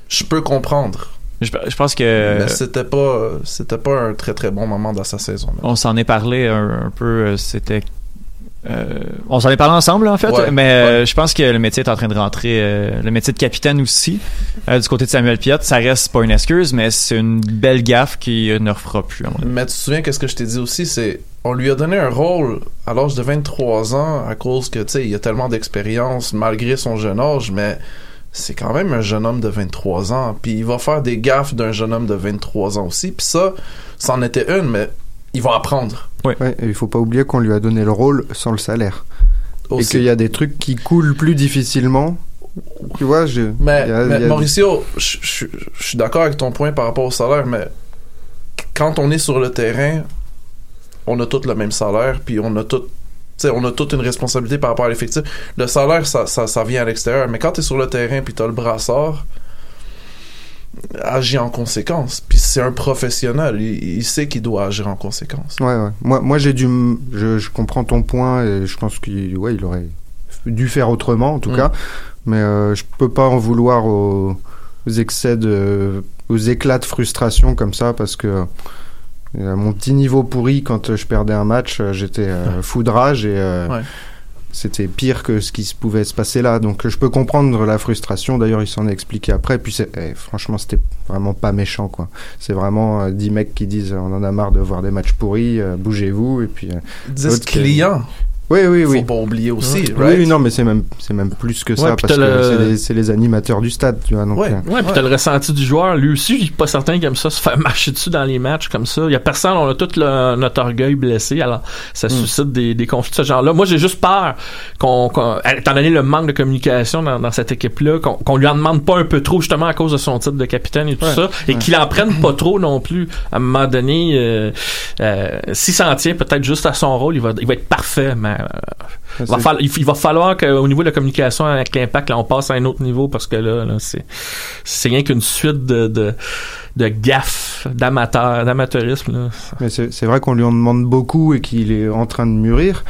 Je peux comprendre. Je, je pense que. Mais c'était pas, c'était pas un très très bon moment dans sa saison. là. On s'en est parlé un, un peu. euh, C'était. Euh, on s'en est parlé ensemble en fait, Ouais, mais euh, je pense que le métier est en train de rentrer. euh, le métier de capitaine aussi, du côté de Samuel Piette, ça reste pas une excuse, mais c'est une belle gaffe qui ne refera plus. à mon avis. Mais tu te souviens qu'est-ce que je t'ai dit aussi, c'est on lui a donné un rôle à l'âge de 23 ans à cause que tu sais il a tellement d'expérience malgré son jeune âge, mais c'est quand même un jeune homme de 23 ans, puis il va faire des gaffes d'un jeune homme de 23 ans aussi, puis ça, c'en était une, mais il va apprendre. Ouais, et il faut pas oublier qu'on lui a donné le rôle sans le salaire. Et qu'il y a des trucs qui coulent plus difficilement. Tu vois, je. Mais, a- a- Mauricio, je je- je suis d'accord avec ton point par rapport au salaire, mais quand on est sur le terrain, on a tous le même salaire, puis on a tout. tu sais, on a toute une responsabilité par rapport à l'effectif. Le salaire, ça, ça, ça vient à l'extérieur. Mais quand tu es sur le terrain puis tu as le brassard, agis en conséquence. Puis c'est un professionnel. Il, il sait qu'il doit agir en conséquence. Ouais, ouais. Moi, moi j'ai dû. Je, je comprends ton point et je pense qu'il ouais, il aurait dû faire autrement, en tout Mm. cas. Mais euh, je peux pas en vouloir aux, aux excès de. aux éclats de frustration comme ça parce que. euh, à mon petit niveau pourri, quand je perdais un match, j'étais euh, fou de rage et euh, Ouais. C'était pire que ce qui se pouvait se passer là. Donc je peux comprendre la frustration. D'ailleurs, il s'en est expliqué après. Puis c'est- eh, franchement, c'était vraiment pas méchant, quoi. C'est vraiment euh, 10 mecs qui disent on en a marre de voir des matchs pourris, euh, bougez-vous. Et puis. euh, 10 l'autre qui- clients. Oui, oui, Faut oui. pas oublier aussi, Oui, right? oui, non, mais c'est même, c'est même plus que ça parce que le- c'est les, c'est les animateurs du stade, tu vois. Donc, Ouais. euh, Ouais, puis t'as le ressenti du joueur. Lui aussi, je suis pas certain qu'il aime ça se faire marcher dessus dans les matchs comme ça. Il y a personne, on a tout le- notre orgueil blessé, alors ça suscite des, des conflits de ce genre-là. Moi, j'ai juste peur qu'on, qu'on- étant donné le manque de communication dans, dans cette équipe-là, qu'on, qu'on lui en demande pas un peu trop justement à cause de son titre de capitaine et tout Ouais. ça, et qu'il en prenne pas trop non plus. À un moment donné, euh, euh, s'il s'en tient peut-être juste à son rôle, il va, il va être parfait, mais euh, il va, falloir, il, il va falloir qu'au niveau de la communication avec l'impact, là, on passe à un autre niveau parce que là, là, c'est, c'est rien qu'une suite de, de, de gaffes d'amateurs, d'amateurisme. Là. Mais c'est c'est vrai qu'on lui en demande beaucoup et qu'il est en train de mûrir.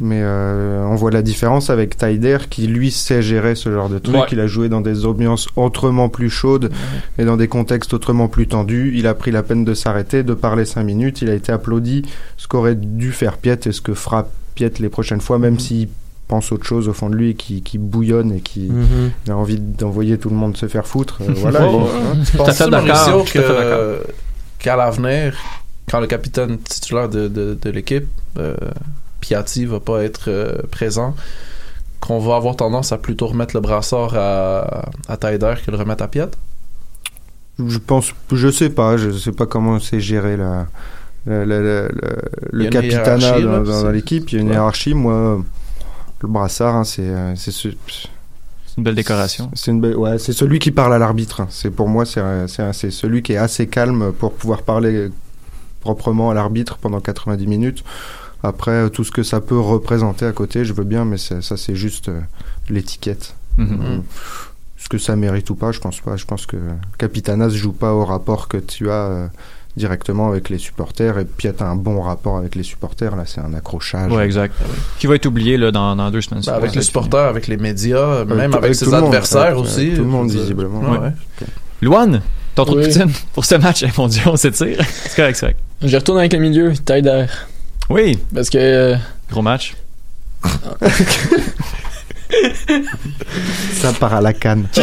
Mais euh, on voit la différence avec Tyder qui lui sait gérer ce genre de truc. Ouais. Il a joué dans des ambiances autrement plus chaudes et dans des contextes autrement plus tendus. Il a pris la peine de s'arrêter, de parler cinq minutes. Il a été applaudi. Ce qu'aurait dû faire Piet et ce que fera Piet les prochaines fois, même s'il pense autre chose au fond de lui, qui, qui bouillonne et qui Mhm. a envie d'envoyer tout le monde se faire foutre. euh, voilà. Hein. Fait Penses-tu, d'accord. Mauricio, que qu'à l'avenir, quand le capitaine titulaire de, de, de l'équipe, euh, Piatti, va pas être euh, présent, qu'on va avoir tendance à plutôt remettre le brassard à, à Taider que le remettre à Piat? Je pense, je sais pas, je sais pas comment c'est géré la, le une capitanat hiérarchie, dans, l'équipe. Il y a une Ouais. hiérarchie. Moi, le brassard, hein, c'est euh, c'est ce- une belle décoration. c'est une belle- ouais, c'est celui qui parle à l'arbitre. C'est pour moi, c'est c'est celui qui est assez calme pour pouvoir parler proprement à l'arbitre pendant 90 minutes. Après, tout ce que ça peut représenter à côté, je veux bien, mais ça, c'est juste euh, l'étiquette. Mhm. Euh, Est-ce que ça mérite ou pas Je pense pas. Je pense que Capitana se joue pas au rapport que tu as euh, directement avec les supporters. Et Piat a un bon rapport avec les supporters. Là, c'est un accrochage. Ouais, exact. Qui va être oublié là, dans, dans deux semaines. Ben, avec les supporters, avec les médias, même Avec- ses tout le monde, adversaires avec, aussi. euh, tout le monde, visiblement. ouais, Ouais. ouais. Luan, ton trou de Oui. poutine pour ce match, eh, mon Dieu, on s'étire. C'est correct, c'est correct. Je retourne avec le milieu, Taider. Oui, Parce que. euh, gros match. Ça part à la canne.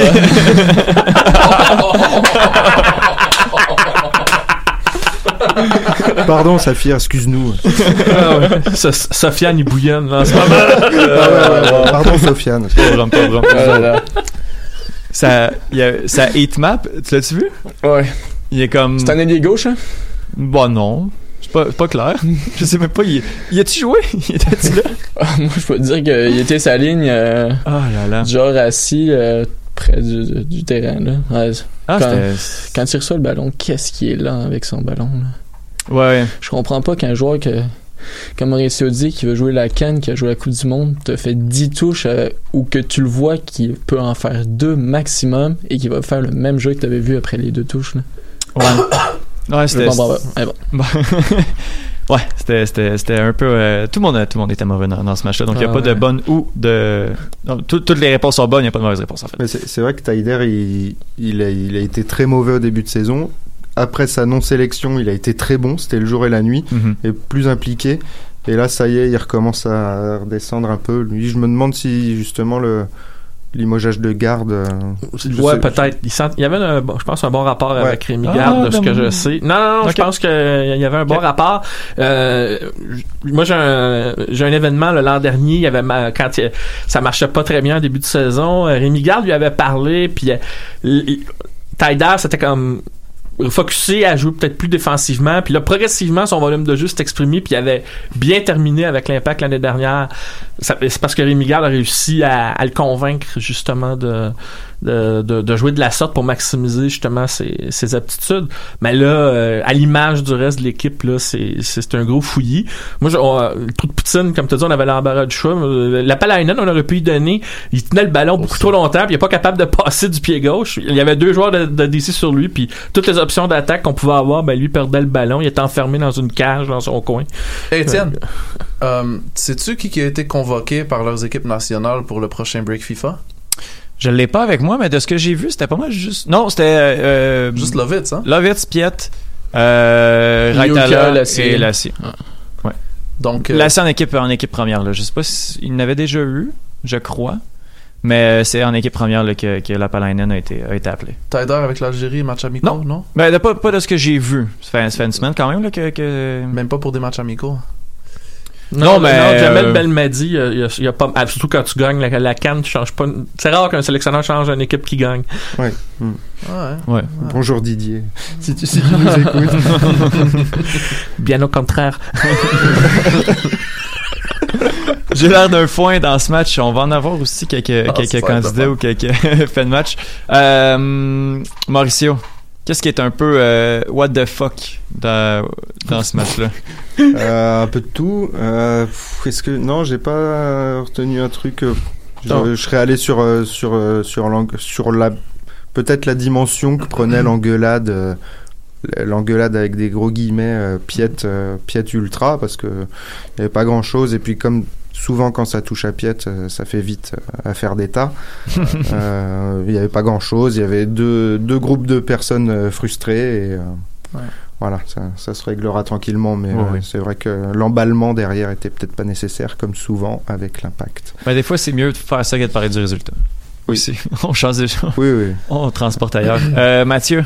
Pardon, Saphir, excuse-nous. Ah ouais. Sofiane, il bouillonne là, en ce moment. Ah ouais, ouais, ouais. Pardon, Sofiane. Homme. oh là. Ça, il y a, ça map, tu l'as-tu vu? Ouais. Il est comme. C'est un ailier gauche, hein? Bon, non. C'est pas, c'est pas clair. Je sais même pas. Il, il a-tu joué? Il était-tu là? Ah, Moi, je peux te dire qu'il était sa ligne, euh, Ah là là. genre assis euh, près du terrain, là. Ouais, Ah, quand, quand il reçoit le ballon, qu'est-ce qui est là avec son ballon, là? Ouais. Je comprends pas qu'un joueur que, comme Mauricio dit, qui veut jouer la canne, qui a joué la Coupe du Monde, te fait 10 touches euh, ou que tu le vois qui peut en faire deux maximum et qui va faire le même jeu que tu avais vu après les deux touches. Là. Ouais. Ouais, c'était. pas. Mais bon. Bon. ouais, c'était, c'était, c'était un peu. euh, tout, le monde, tout le monde était mauvais dans, dans ce match-là. Donc, il n'y a Ah pas de bonne ou de. non, tout- toutes les réponses sont bonnes, il n'y a pas de mauvaise réponse en fait. Mais c'est c'est vrai que Taider, il, il, a, il a été très mauvais au début de saison. Après sa non-sélection, il a été très bon. C'était le jour et la nuit. Mhm. Et plus impliqué. Et là, ça y est, il recommence à redescendre un peu. Lui, je me demande si justement le limogeage de garde. euh, Ouais, peut-être. Il, sent- il y avait, un, bon, je pense, un bon rapport Ouais. avec Rémi Ah, Garde, de ce ben, que je sais. Non, non, je pense qu'il y avait un bon rapport. Euh, moi, j'ai un, j'ai un événement le l'an dernier. Il y avait ma- quand il- ça marchait pas très bien au début de saison. euh, Rémi Garde lui avait parlé, puis euh, il- Taider, c'était comme focusé à jouer peut-être plus défensivement. Puis là progressivement son volume de jeu s'est exprimé puis il avait bien terminé avec l'impact l'année dernière. C'est parce que Rémi a réussi à le convaincre justement de, de, de, de jouer de la sorte pour maximiser justement ses, ses aptitudes. Mais là euh, à l'image du reste de l'équipe là c'est c'est c'est un gros fouillis. Moi je, on, le trou de Poutine comme tu dis on avait l'embarras du choix. Euh, la Palainen on aurait pu y donner. Il tenait le ballon beaucoup trop longtemps puis il est pas capable de passer du pied gauche. Il y avait deux joueurs de, de DC sur lui puis toutes les options d'attaque qu'on pouvait avoir ben lui perdait le ballon. Il était enfermé dans une cage dans son coin. Hey, Étienne, euh, sais-tu qui qui a été convoqué par leurs équipes nationales pour le prochain break FIFA? Je l'ai pas avec moi, mais de ce que j'ai vu, c'était pas mal juste. Non, c'était. Euh, Juste Lovitz, hein? Lovitz, Piet, euh, Raitala Lassie. et Lassie. Donc, euh, Lassie en équipe, en équipe première. Là. Je sais pas s'il n'avait déjà eu, je crois. Mais c'est en équipe première là, que, que la Palainen a été, a été appelé. Taider avec l'Algérie, match amicaux, Non. non? Ben, pas, pas de ce que j'ai vu. Ça fait, ça fait une semaine quand même là, que. que... Même pas pour des matchs amicaux. Non, mais, non, Jamel euh, Belmadi, il y a- y pas, ah, surtout quand tu gagnes la, la canne, tu changes pas. C'est rare qu'un sélectionneur change une équipe qui gagne. Ouais. Hmm. Ouais. Ouais. Bonjour Didier. Si tu, si tu nous écoutes. Bien au contraire. J'ai l'air d'un foin dans ce match. On va en avoir aussi quelques, Ah, quelques candidats ou quelques faits de match. Euh, Mauricio, qu'est-ce qui est un peu euh, what the fuck dans, dans ce match-là? Euh, un peu de tout. Euh, Est-ce que non, j'ai pas retenu un truc. je, serais allé sur sur sur sur la peut-être la dimension que prenait l'engueulade. l'engueulade avec des gros guillemets piète euh, piète ultra parce que il y avait pas grand chose et puis comme souvent quand ça touche à piète euh, ça fait vite euh, affaire d'état Euh, il y avait pas grand chose il y avait deux deux groupes de personnes frustrées et Ouais. voilà ça, ça se réglera tranquillement mais Ouais, euh, c'est vrai que l'emballement derrière était peut-être pas nécessaire comme souvent avec l'impact Ben, des fois, c'est mieux de faire ça que de parler du résultat. Oui. Aussi. On change des choses. oui oui On transporte ailleurs. Euh, Mathieu,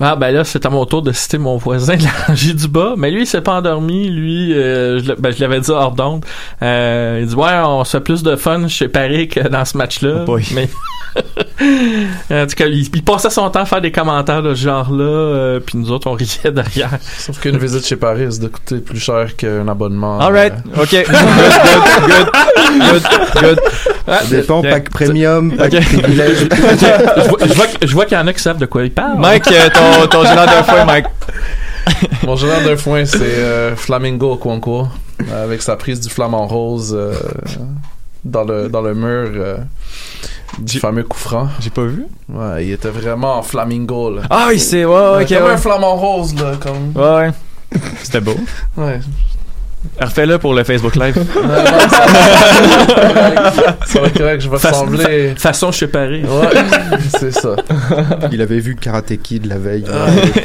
Ah ben là, c'est à mon tour de citer mon voisin de la rangée du bas. Mais lui, il s'est pas endormi. Lui, euh, je, ben, je l'avais dit hors d'onde. Euh, il dit ouais, on se fait plus de fun chez Paris que dans ce match-là. mais en tout cas, il, il passait son temps à faire des commentaires de ce genre-là. euh, puis nous autres, on riait derrière. Sauf qu'une visite chez Paris risque de coûter plus cher qu'un abonnement. Alright, euh, ok. Good, good, good, good, good. Ça dépend, pack premium, pack Ok. privilège. je vois, je vois, que- je vois qu'il y en a qui savent de quoi ils parlent. Mike, euh, ton, ton gérant d'un foin, Mike. Mon gérant d'un foin, c'est euh, Flamingo Okonkwo, euh, avec sa prise du flamant rose euh, dans, le, dans le mur euh, du fameux coup franc. J'ai pas vu. Ouais, il était vraiment en flamingo, là. Ah oui, c'est, ouais, ouais, Ouais, ok, comme ouais. un flamant rose, là, comme... Ouais, ouais. C'était beau. Ouais. Refais-le pour le Facebook Live. Ça va être correct, je vais Fa- ressembler... fa- façon chez Paris. Ouais, c'est ça. Il avait vu Karate Kid la veille.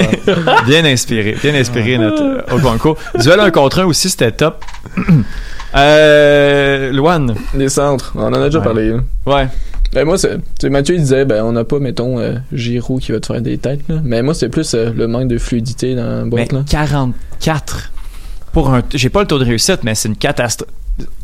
Bien inspiré, bien inspiré notre euh, Okonko. Duel un contre un aussi, c'était top. euh, Luan. Les centres, on en a déjà Ouais. parlé. Ouais. Ben moi, c'est, tu sais, Mathieu il disait, ben on n'a pas, mettons, euh, Giroud qui va te faire des têtes, là. Mais moi, c'est plus euh, le manque de fluidité dans la Mais boîte, là. 44 pour un. J'ai pas le taux de réussite, mais c'est une catastrophe.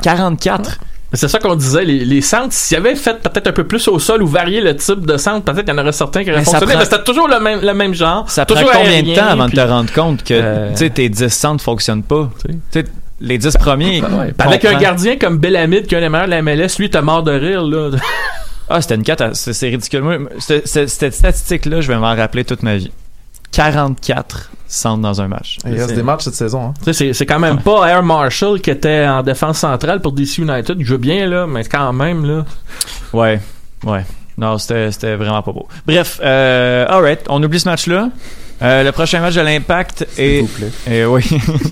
44. C'est ça qu'on disait, les, les centres, s'ils avaient fait peut-être un peu plus au sol ou varié le type de centre, peut-être qu'il y en aurait certains qui auraient Mais fonctionné, prend- mais c'était toujours le même, le même genre. Ça prend combien de temps avant de te rendre compte que Euh, tes 10 centres fonctionnent pas? Tu sais, les 10 premiers. Ouais. Avec un gardien comme Bellamide, qui est un des meilleurs de la MLS, lui, t'as mort de rire, là. Ah, c'était une catastrophe. C'est- ridicule. Cette statistique-là, je vais m'en rappeler toute ma vie. 44 centres dans un match. Il reste C'est- des matchs cette saison, hein. C'est- c'est quand même pas Air Marshall qui était en défense centrale pour DC United. Il joue bien, là, mais quand même, là. Ouais, ouais. Non, c'était c'était vraiment pas beau. Bref, euh, alright, on oublie ce match-là. Euh, le prochain match de l'Impact est... vous plaît. Et oui,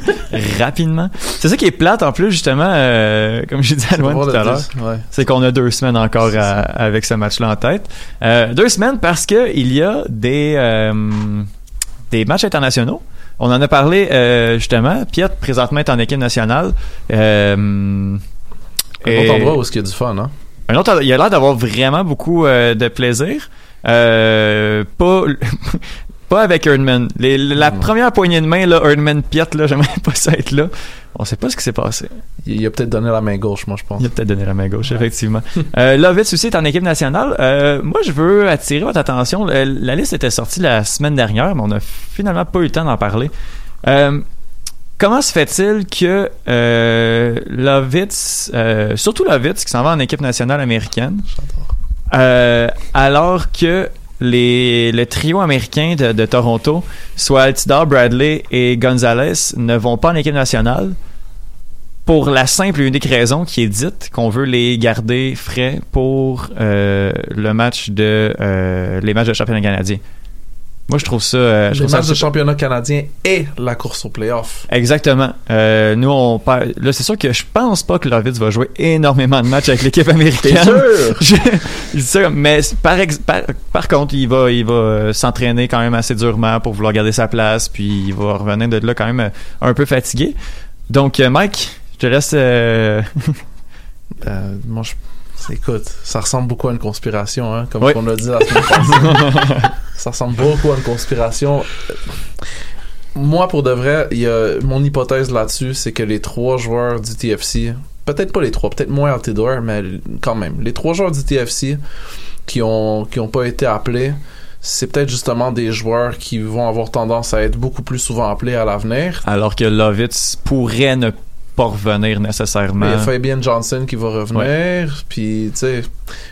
rapidement. C'est ça qui est plate en plus, justement, euh, comme j'ai dit à Pour tout à l'heure. ouais. C'est qu'on a deux semaines encore à- avec ce match-là en tête. Euh, deux semaines parce que il y a des, euh, des matchs internationaux. On en a parlé euh, justement. Piet, présentement, est en équipe nationale. Euh, Un et- autre endroit où il y a du fun, hein? un autre, il a l'air d'avoir vraiment beaucoup euh, de plaisir. Euh, pas, pas avec Erdman. Les- la première poignée de main, là, Erdman Piet, là, j'aimerais pas ça être là. On sait pas ce qui s'est passé. Il, a peut-être donné la main gauche, moi, je pense. Il a peut-être donné la main gauche, effectivement. euh, Lovitz aussi est en équipe nationale. Euh, moi, je veux attirer votre attention. Le- la liste était sortie la semaine dernière, mais on a finalement pas eu le temps d'en parler. Euh, comment se fait-il que euh, Lovitz, euh, surtout Lovitz, qui s'en va en équipe nationale américaine, euh, alors que les, le trio américain de, Toronto, soit Altidore, Bradley et Gonzalez, ne vont pas en équipe nationale pour la simple et unique raison qui est dite qu'on veut les garder frais pour euh, le match de euh, les matchs de championnat canadien. Moi, je trouve ça. euh, je ça matchs de championnat canadien et la course au playoff. Exactement. Euh, nous, on perd- Là, c'est sûr que je pense pas que Lovitz va jouer énormément de matchs avec l'équipe américaine. Sûr? je, je dis ça, mais par, ex- par, par contre, il va, il va euh, s'entraîner quand même assez durement pour vouloir garder sa place, puis il va revenir de là quand même un peu fatigué. Donc, euh, Mike, je te laisse. euh, Euh, moi, je... Écoute, ça ressemble beaucoup à une conspiration, hein, comme Oui. on l'a dit la semaine passée. ça ressemble beaucoup à une conspiration. Moi, pour de vrai, il y a, mon hypothèse là-dessus, c'est que les trois joueurs du TFC, peut-être pas les trois, peut-être moins Altidore, mais quand même, les trois joueurs du TFC qui ont, qui ont pas été appelés, c'est peut-être justement des joueurs qui vont avoir tendance à être beaucoup plus souvent appelés à l'avenir. alors que Lovitz pourrait ne pas revenir nécessairement. Il y a Fabian Johnson qui va revenir. Puis, tu sais,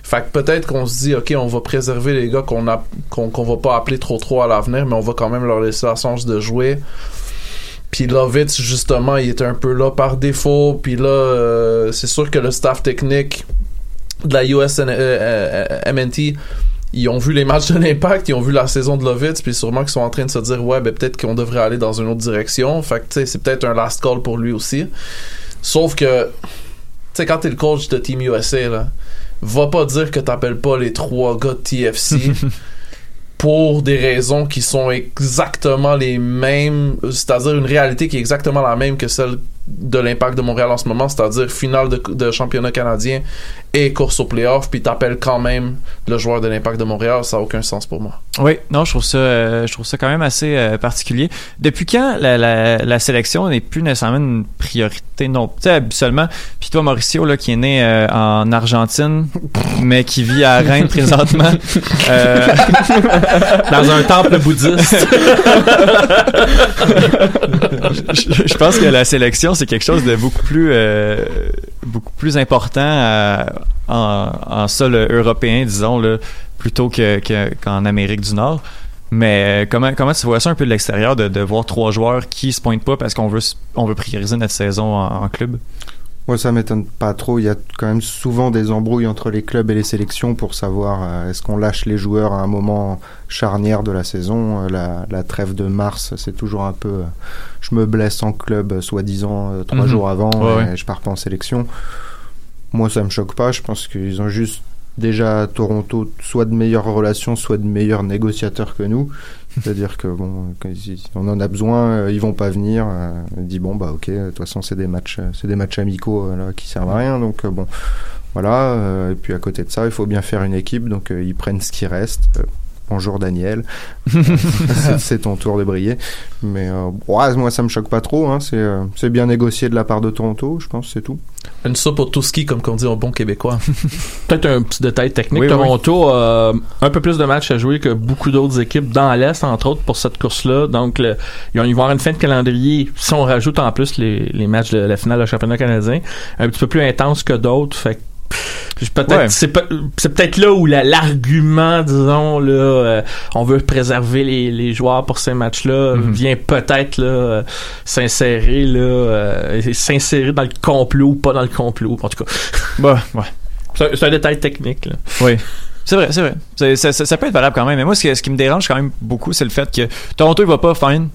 fait que peut-être qu'on se dit, OK, on va préserver les gars qu'on qu'on va pas appeler trop trop à l'avenir, mais on va quand même leur laisser la chance de jouer. Puis Lovitz, justement, il était un peu là par défaut. Puis là, euh, c'est sûr que le staff technique de la USN, euh, euh, MNT, ils ont vu les matchs de l'impact, ils ont vu la saison de Lovitz, puis sûrement qu'ils sont en train de se dire, ouais, ben peut-être qu'on devrait aller dans une autre direction. Fait que, tu sais, c'est peut-être un last call pour lui aussi. Sauf que, tu sais, quand t'es le coach de Team USA, là, va pas dire que t'appelles pas les trois gars de TFC pour des raisons qui sont exactement les mêmes, c'est-à-dire une réalité qui est exactement la même que celle de l'impact de Montréal en ce moment, c'est-à-dire finale de, de championnat canadien et course au playoff, puis t'appelles quand même le joueur de l'impact de Montréal, ça n'a aucun sens pour moi. Oui, non, je trouve ça, euh, je trouve ça quand même assez euh, particulier. Depuis quand la, la, la sélection n'est plus nécessairement une priorité? Non, tu sais habituellement. Puis toi Mauricio là qui est né euh, en Argentine, mais qui vit à Rennes présentement, Dans un temple bouddhiste. je, je pense que la sélection c'est quelque chose de beaucoup plus beaucoup plus important à- en, sol européen disons là plutôt que que- qu'en Amérique du Nord. Mais euh, comment comment tu vois ça un peu de l'extérieur de, de voir trois joueurs qui se pointent pas parce qu'on veut on veut prioriser notre saison en club? Moi, ça m'étonne pas trop. Il y a quand même souvent des embrouilles entre les clubs et les sélections pour savoir euh, est-ce qu'on lâche les joueurs à un moment charnière de la saison. Euh, la, la trêve de mars, c'est toujours un peu. euh, je me blesse en club, soi-disant trois Mhm. jours avant, Ouais, et ouais. je pars pas en sélection. Moi, ça me choque pas. Je pense qu'ils ont juste déjà à Toronto soit de meilleures relations, soit de meilleurs négociateurs que nous. C'est-à-dire que bon, on en a besoin, euh, ils vont pas venir. Euh, on dit bon bah ok, de toute façon c'est des matchs, euh, c'est des matchs amicaux là qui servent à rien. Donc bon, voilà. et puis à côté de ça, il faut bien faire une équipe. Donc ils prennent ce qui reste. Euh, bonjour Daniel, c'est ton tour de briller. Mais euh, ouais, moi ça me choque pas trop. Hein. C'est euh, c'est bien négocié de la part de Toronto, je pense, c'est tout. Une soupe au tout ski, comme qu'on dit en bon québécois. Peut-être un petit détail technique. Oui, Toronto a un peu plus de matchs à jouer que beaucoup d'autres équipes dans l'Est, entre autres, pour cette course-là. Donc, le- ils vont avoir une fin de calendrier, si on rajoute en plus les, les matchs de la finale du championnat canadien, un petit peu plus intense que d'autres. Fait que peut-être Ouais. c'est pe- c'est peut-être là où la- l'argument disons là euh, on veut préserver les, les joueurs pour ces matchs-là Mhm. vient peut-être là euh, s'insérer là euh, s'insérer dans le complot ou pas dans le complot en tout cas bah ouais c'est un- détail technique là. Oui. C'est vrai, c'est vrai. Ça, ça- ça peut être valable quand même. Mais moi, ce, que- ce qui me dérange quand même beaucoup, c'est le fait que Toronto, il va pas fine.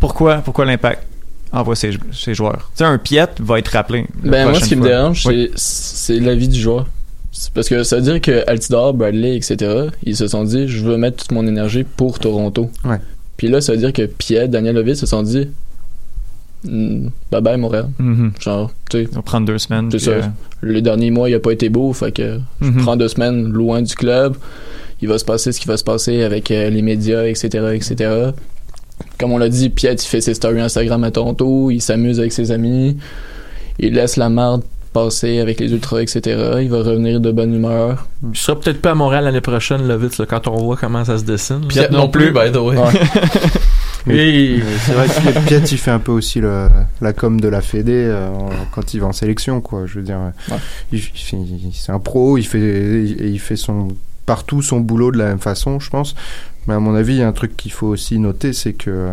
Pourquoi, pourquoi l'impact? Envoie ses, ses joueurs? Tu sais, un Piet va être rappelé. Ben, moi, ce qui me dérange, Oui. c'est l'avis du joueur. Parce que ça veut dire que Altidore, Bradley, etc., ils se sont dit, je veux mettre toute mon énergie pour Toronto. Ouais. Puis là, ça veut dire que Piet, Daniel Ovid se sont dit, Hmm, bye bye Montréal. Mhm. Genre, tu sais, va prendre deux semaines. c'est ça. euh, Les derniers mois, il a pas été beau, fait que je Mhm. prends deux semaines loin du club. Il va se passer ce qui va se passer avec euh, les médias, etc., etc. Comme on l'a dit, Piet, il fait ses stories Instagram à Toronto, il s'amuse avec ses amis, il laisse la marde passer avec les ultras, etc. Il va revenir de bonne humeur. Je serai peut-être pas à Montréal l'année prochaine, là, vite, là, quand on voit comment ça se dessine. Piet non plus, by the way. Ouais. Et- C'est vrai que Piet, il fait un peu aussi le, la com de la Fédé euh, quand il va en sélection, quoi. Je veux dire, Ouais. il, il il- c'est un pro, il fait, il, il fait son partout son boulot de la même façon, je pense. Mais à mon avis, il y a un truc qu'il faut aussi noter, c'est que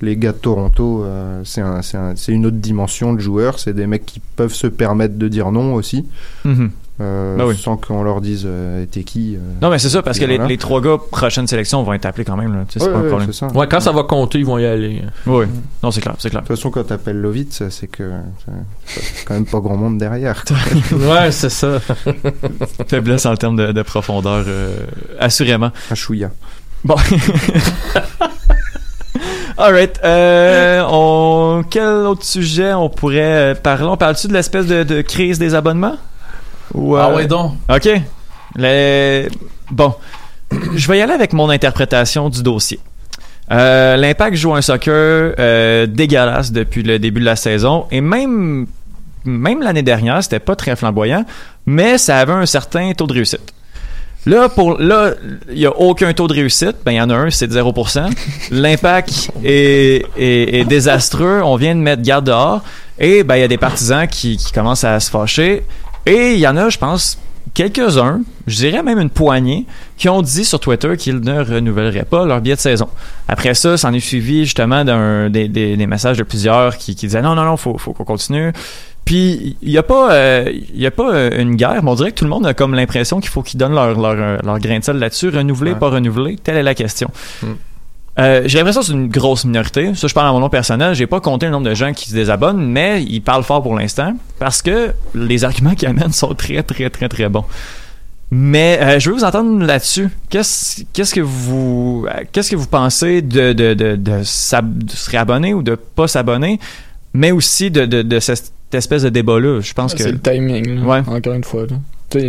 les gars de Toronto, euh, c'est un, c'est un- c'est une autre dimension de joueurs. C'est des mecs qui peuvent se permettre de dire non aussi, mhm. euh, Bah oui. sans qu'on leur dise euh, t'es qui. euh. Non, mais c'est ça, parce que les, les trois gars prochaine sélection vont être appelés quand même. Ouais, pas un ouais, problème. ça. Ouais, quand ça va compter, ils vont y aller. Oui, non, c'est clair, c'est clair. De toute façon, quand t'appelles Lovitz, c'est que c'est quand même pas grand monde derrière. ouais, c'est ça. Faiblesse en termes de, de profondeur, euh, assurément. Un chouïa. Bon. Alright. Euh, on... Quel autre sujet on pourrait parler? On parle-tu de l'espèce de, de crise des abonnements? Ou, Ah euh, ouais donc. OK. Les... Bon. Je vais y aller avec mon interprétation du dossier. Euh, L'Impact joue un soccer euh, dégueulasse depuis le début de la saison et même même l'année dernière, c'était pas très flamboyant, mais ça avait un certain taux de réussite. Là, pour là, il y a aucun taux de réussite. Ben, il y en a un, c'est de 0%. L'impact est, désastreux. On vient de mettre garde dehors. Et ben, il y a des partisans qui, qui commencent à se fâcher. Et il y en a, je pense, quelques-uns, je dirais même une poignée, qui ont dit sur Twitter qu'ils ne renouvelleraient pas leur billet de saison. Après ça, s'en est suivi justement d'un, des messages de plusieurs qui, qui disaient non, non, non, faut, faut qu'on continue. Puis il y a pas, euh, y a pas euh, une guerre, mais on dirait que tout le monde a comme l'impression qu'il faut qu'ils donnent leur, leur, euh, leur grain de sel là-dessus, renouveler, Ouais. pas renouveler, telle est la question. Mm. Euh, j'ai l'impression que c'est une grosse minorité. Ça, je parle à mon nom personnel. J'ai pas compté le nombre de gens qui se désabonnent, mais ils parlent fort pour l'instant parce que les arguments qu'ils amènent sont très, très, très, très bons. Mais euh, je veux vous entendre là-dessus. Qu'est-ce qu'est-ce que vous qu'est-ce que vous pensez de de, de, de, de se réabonner ou de pas s'abonner mais aussi de, de, de cette espèce de débat-là. Je pense que. C'est le timing, là, Ouais. encore une fois. Là.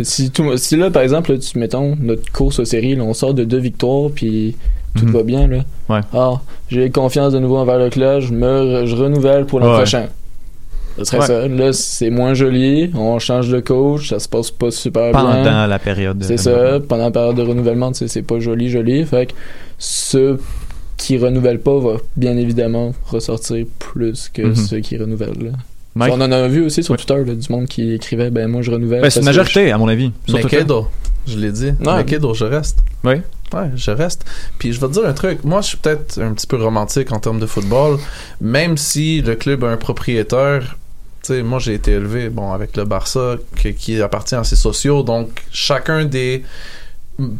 Si, tout, si là, par exemple, là, tu, mettons, notre course aux séries, là, on sort de deux victoires, puis tout Mhm. va bien, là. Ouais. Ah, j'ai confiance de nouveau envers le club, je me je renouvelle pour l'an Ouais. prochain. Ce serait Ouais. ça. Là, c'est moins joli, on change de coach, ça se passe pas super Pendant bien. la période. de- C'est ça, pendant la période de renouvellement, c'est pas joli, joli. Fait que ceux qui renouvellent pas va bien évidemment ressortir plus que Mhm. ceux qui renouvellent. là. Mike? On en a vu aussi sur Twitter là, du monde qui écrivait ben moi je renouvelle. Ben, c'est une majorité, à mon avis. Mais Surtout Kedo, je l'ai dit. Ouais. Mais Kedo, je reste. Oui. Ouais, je reste. Puis je vais te dire un truc. Moi, je suis peut-être un petit peu romantique en termes de football. Même si le club a un propriétaire, tu sais, moi j'ai été élevé, bon, avec le Barça, que- qui appartient à ses sociaux. Donc, chacun des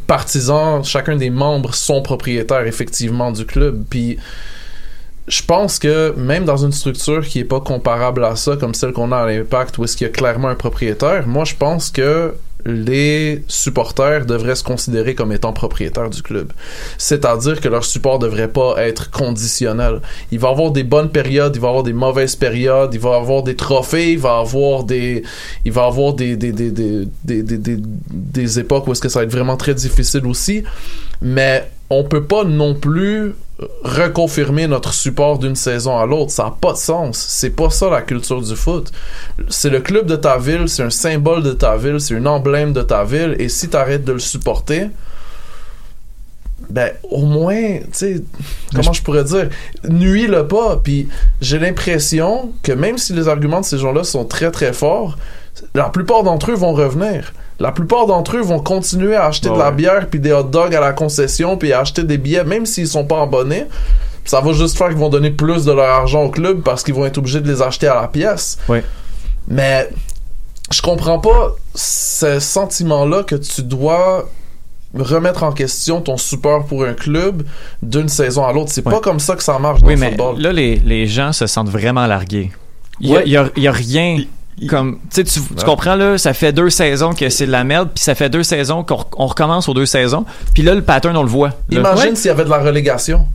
partisans, chacun des membres sont propriétaires effectivement du club. Puis je pense que même dans une structure qui est pas comparable à ça, comme celle qu'on a à l'Impact, où est-ce qu'il y a clairement un propriétaire, moi je pense que les supporters devraient se considérer comme étant propriétaires du club. C'est-à-dire que leur support devrait pas être conditionnel. Il va avoir des bonnes périodes, il va avoir des mauvaises périodes, il va avoir des trophées, il va avoir des, il va avoir des, des, des, des, des, des- des époques où est-ce que ça va être vraiment très difficile aussi. Mais on peut pas non plus reconfirmer notre support d'une saison à l'autre. Ça n'a pas de sens. C'est pas ça la culture du foot. C'est le club de ta ville, c'est un symbole de ta ville, c'est un emblème de ta ville. Et si tu arrêtes de le supporter, ben au moins, tu sais, comment je pourrais dire, nuis-le pas. Puis j'ai l'impression que même si les arguments de ces gens-là sont très très forts, la plupart d'entre eux vont revenir. La plupart d'entre eux vont continuer à acheter de la Ouais. bière puis des hot dogs à la concession puis à acheter des billets même s'ils sont pas abonnés. Ça va juste faire qu'ils vont donner plus de leur argent au club parce qu'ils vont être obligés de les acheter à la pièce. Ouais. Mais je comprends pas ce sentiment-là que tu dois remettre en question ton support pour un club d'une saison à l'autre. C'est pas Ouais. comme ça que ça marche dans Oui, le mais football. là, les, les gens se sentent vraiment largués. Il y a, Ouais. il y a- il y a rien comme... Tu Ouais. comprends, là, ça fait deux saisons que c'est de la merde, puis ça fait deux saisons qu'on on recommence aux deux saisons, puis là, le pattern, on le voit. Là. Imagine Ouais. s'il y avait de la relégation.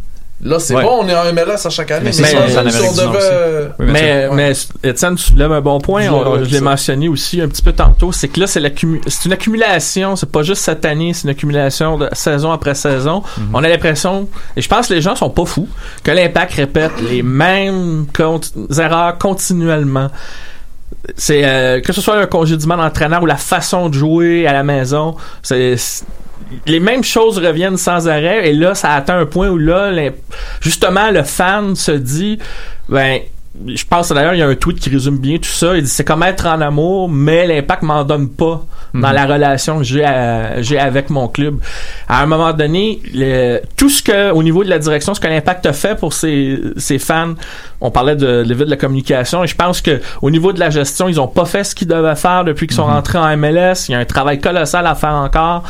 Là, c'est Ouais. bon, on est en MLS à chaque année. Mais Mais, ça, devait... Oui, mais, mais Étienne, tu lèves un bon point. Je on- je l'ai ça. mentionné aussi un petit peu tantôt. C'est que là, c'est une accumulation. C'est pas juste cette année, c'est une accumulation de saison après saison. Mhm. On a l'impression, et je pense que les gens sont pas fous, que l'impact répète les mêmes cont- erreurs continuellement. C'est euh, que ce soit un congédiement d'entraîneur ou la façon de jouer à la maison, c'est les mêmes choses reviennent sans arrêt. Et là ça atteint un point où là justement le fan se dit ben je pense d'ailleurs il y a un tweet qui résume bien tout ça. Il dit c'est comme être en amour mais l'impact m'en donne pas dans Mhm. la relation que j'ai à- j'ai avec mon club. À un moment donné le- tout ce que au niveau de la direction ce que l'impact a fait pour ses, ses fans on parlait de l'évite de la communication et je pense que au niveau de la gestion ils ont pas fait ce qu'ils devaient faire depuis qu'ils sont rentrés en MLS il y a un travail colossal à faire encore.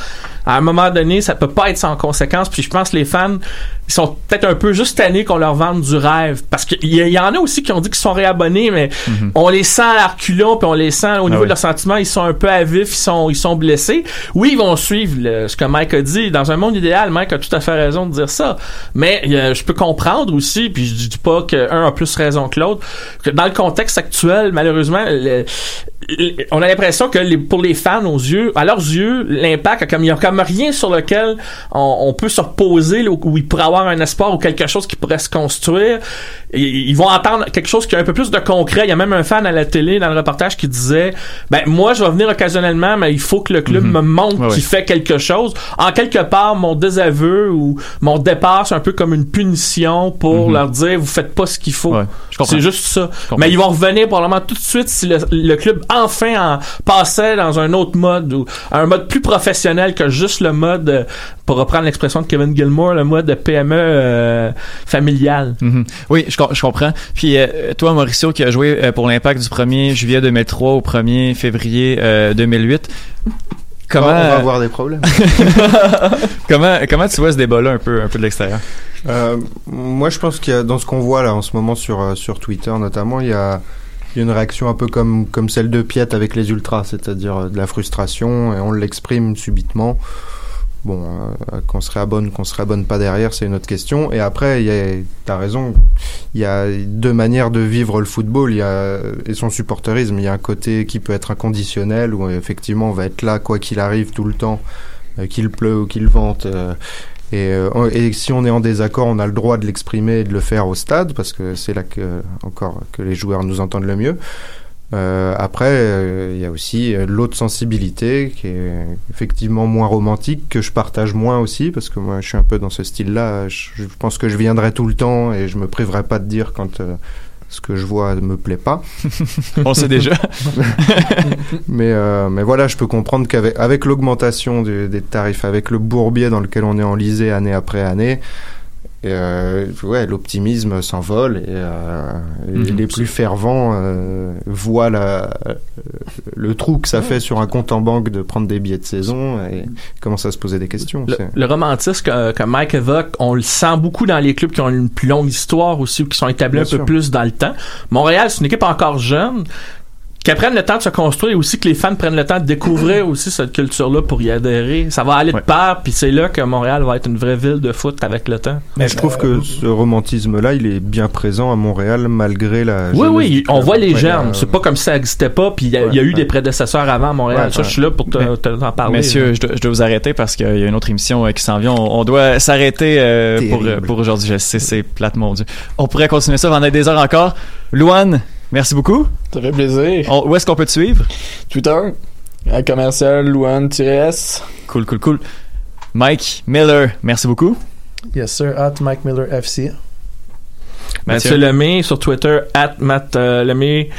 À un moment donné ça peut pas être sans conséquence puis je pense que les fans ils sont peut-être un peu juste tannés qu'on leur vende du rêve parce qu'il y, y en a aussi qui ont dit qu'ils sont réabonnés mais on les sent à reculons puis on les sent au niveau oui. de leurs sentiments ils sont un peu à vif ils sont ils sont blessés. Oui ils vont suivre le- ce que Mike a dit. Dans un monde idéal Mike a tout à fait raison de dire ça. Mais euh, je peux comprendre aussi puis je dis pas qu'un a plus raison que l'autre dans le contexte actuel malheureusement le- le- on a l'impression que les- pour les fans aux yeux à leurs yeux l'impact a comme il y a comme rien sur lequel on, on peut se reposer là, où, il pourrait avoir un espoir ou quelque chose qui pourrait se construire Et- ils vont entendre quelque chose qui a un peu plus de concret il y a même un fan à la télé dans le reportage qui disait ben moi je vais venir occasionnellement mais il faut que le club Mhm. me montre Ouais, qu'il ouais. fait quelque chose en quelque part mon désaveu ou mon départ c'est un peu comme une punition pour Mhm. leur dire vous faites pas ce qu'il faut Ouais, je comprends. c'est juste ça mais ils vont revenir probablement tout de suite si le, le club enfin en passait dans un autre mode ou un mode plus professionnel que juste le mode euh, pour reprendre l'expression de Kevin Gilmore le mode de PME euh, familial Mhm. Oui, je, com- je comprends. Puis euh, toi, Mauricio, qui a joué euh, pour l'impact du 1er juillet 2003 au 1er février euh, 2008, comment, on va avoir des problèmes. comment, comment tu vois ce débat-là un peu, un peu de l'extérieur? Euh, moi, je pense qu'il y a, dans ce qu'on voit là en ce moment sur, euh, sur Twitter notamment, il y a, une réaction un peu comme, comme celle de Piet avec les ultras, c'est-à-dire euh, de la frustration et on l'exprime subitement. Bon, euh, qu'on serait à bonne, qu'on serait à bonne pas derrière, c'est une autre question. Et après, il y a, t'as raison, il y a deux manières de vivre le football. Il y a et son supporterisme. Il y a un côté qui peut être inconditionnel où effectivement on va être là quoi qu'il arrive tout le temps, qu'il pleut ou qu'il vente. euh, et, euh, et si on est en désaccord, on a le droit de l'exprimer et de le faire au stade parce que c'est là que encore que les joueurs nous entendent le mieux. Euh, après, euh, il y a aussi euh, l'autre sensibilité qui est effectivement moins romantique, que je partage moins aussi, parce que moi je suis un peu dans ce style-là. Je, pense que je viendrai tout le temps et je me priverai pas de dire quand ce que je vois me plaît pas. On sait déjà. mais, euh, mais voilà, je peux comprendre qu'avec avec l'augmentation du- des tarifs, avec le bourbier dans lequel on est enlisé année après année, et, euh, ouais, l'optimisme s'envole et, euh, et Mhm. les plus fervents euh, voient la, le trou que ça fait sur un compte en banque de prendre des billets de saison et commencent à se poser des questions. Le, romantisme que, que Mike évoque, on le sent beaucoup dans les clubs qui ont une plus longue histoire aussi ou qui sont établis Bien un peu plus dans le temps. Montréal, c'est une équipe encore jeune qui prennent le temps de se construire et aussi que les fans prennent le temps de découvrir aussi cette culture-là pour y adhérer. Ça va aller de pair, puis c'est là que Montréal va être une vraie ville de foot avec le temps. Mais je trouve que ce romantisme-là, il est bien présent à Montréal malgré la. Oui, oui, on voit les germes. euh, C'est pas comme si ça n'existait pas, puis il y, a- Ouais, eu des prédécesseurs avant à Montréal. Ouais, ça, je suis là pour te- Mais- te- t'en parler. Messieurs, je dois, je dois vous arrêter parce qu'il y a une autre émission euh, qui s'en vient. On, on doit s'arrêter euh, pour, euh, pour aujourd'hui. Je sais, c'est plate, mon Dieu. On pourrait continuer ça pendant des heures encore. Louane, merci beaucoup. Ça fait plaisir. On- où est-ce qu'on peut te suivre? Twitter, à commercial Louane-S. Cool, cool, cool. Mike Miller, merci beaucoup. Yes, sir. At Mike Miller FC. Mathieu Lemay sur Twitter, at Matt euh, Lemay.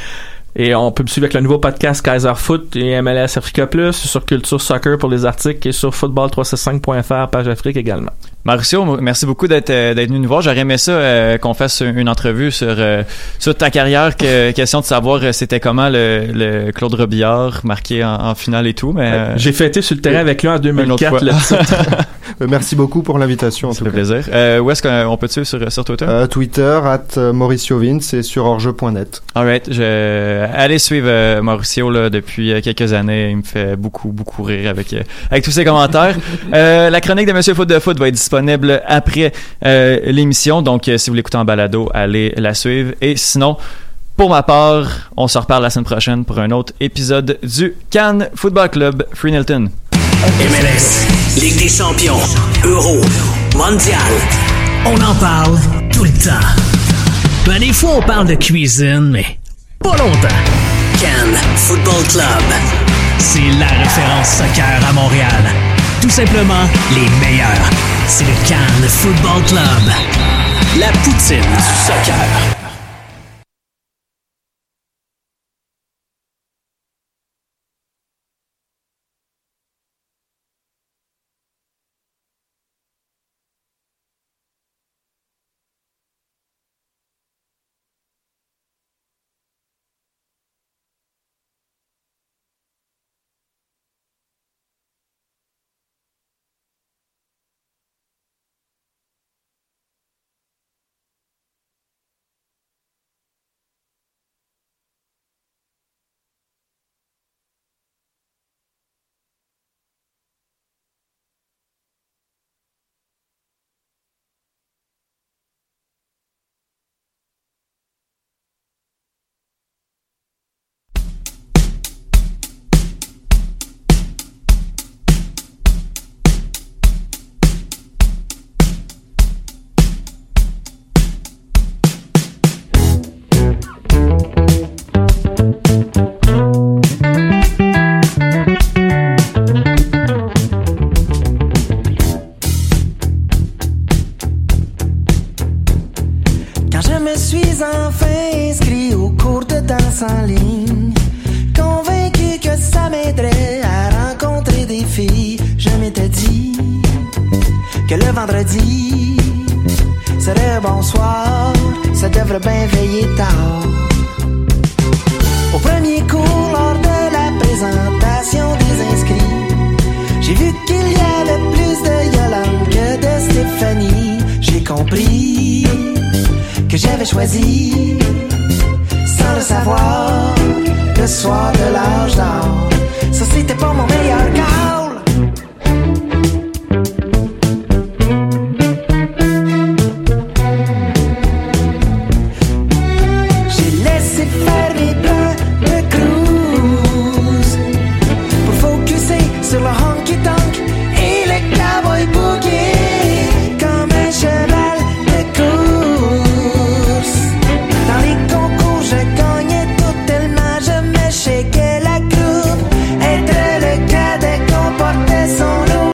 Et on peut me suivre avec le nouveau podcast Kaiser Foot et MLS Africa Plus sur Culture Soccer pour les articles et sur football365.fr, page Afrique également. Mauricio, merci beaucoup d'être euh, d'être venu nous voir. J'aurais aimé ça euh, qu'on fasse une entrevue sur euh, sur ta carrière, que, question de savoir euh, c'était comment le, le Claude Robillard marqué en, en finale et tout. Mais euh, J'ai fêté sur le terrain avec lui en une autre 2004 fois. le titre. Euh, Merci beaucoup pour l'invitation. en Ça tout fait cas. plaisir. Euh, où est-ce qu'on peut te suivre sur, sur Twitter? Euh, Twitter, at euh, Mauricio Vince et sur orge.net. Alright, je allez suivre euh, Mauricio là depuis euh, quelques années, il me fait beaucoup beaucoup rire avec euh, avec tous ses commentaires. Euh, la chronique de Monsieur Foot de Foot va être disponible après euh, l'émission, donc euh, si vous l'écoutez en balado, allez la suivre. Et sinon, pour ma part, on se reparle la semaine prochaine pour un autre épisode du Cannes Football Club Freenilton. MLS, Ligue des champions, Euro, Mondial. On en parle tout le temps. Ben, des fois, on parle de cuisine, mais pas longtemps. Cannes Football Club. C'est la référence soccer à Montréal. Tout simplement les meilleurs. C'est le Cannes Football Club. La poutine du soccer.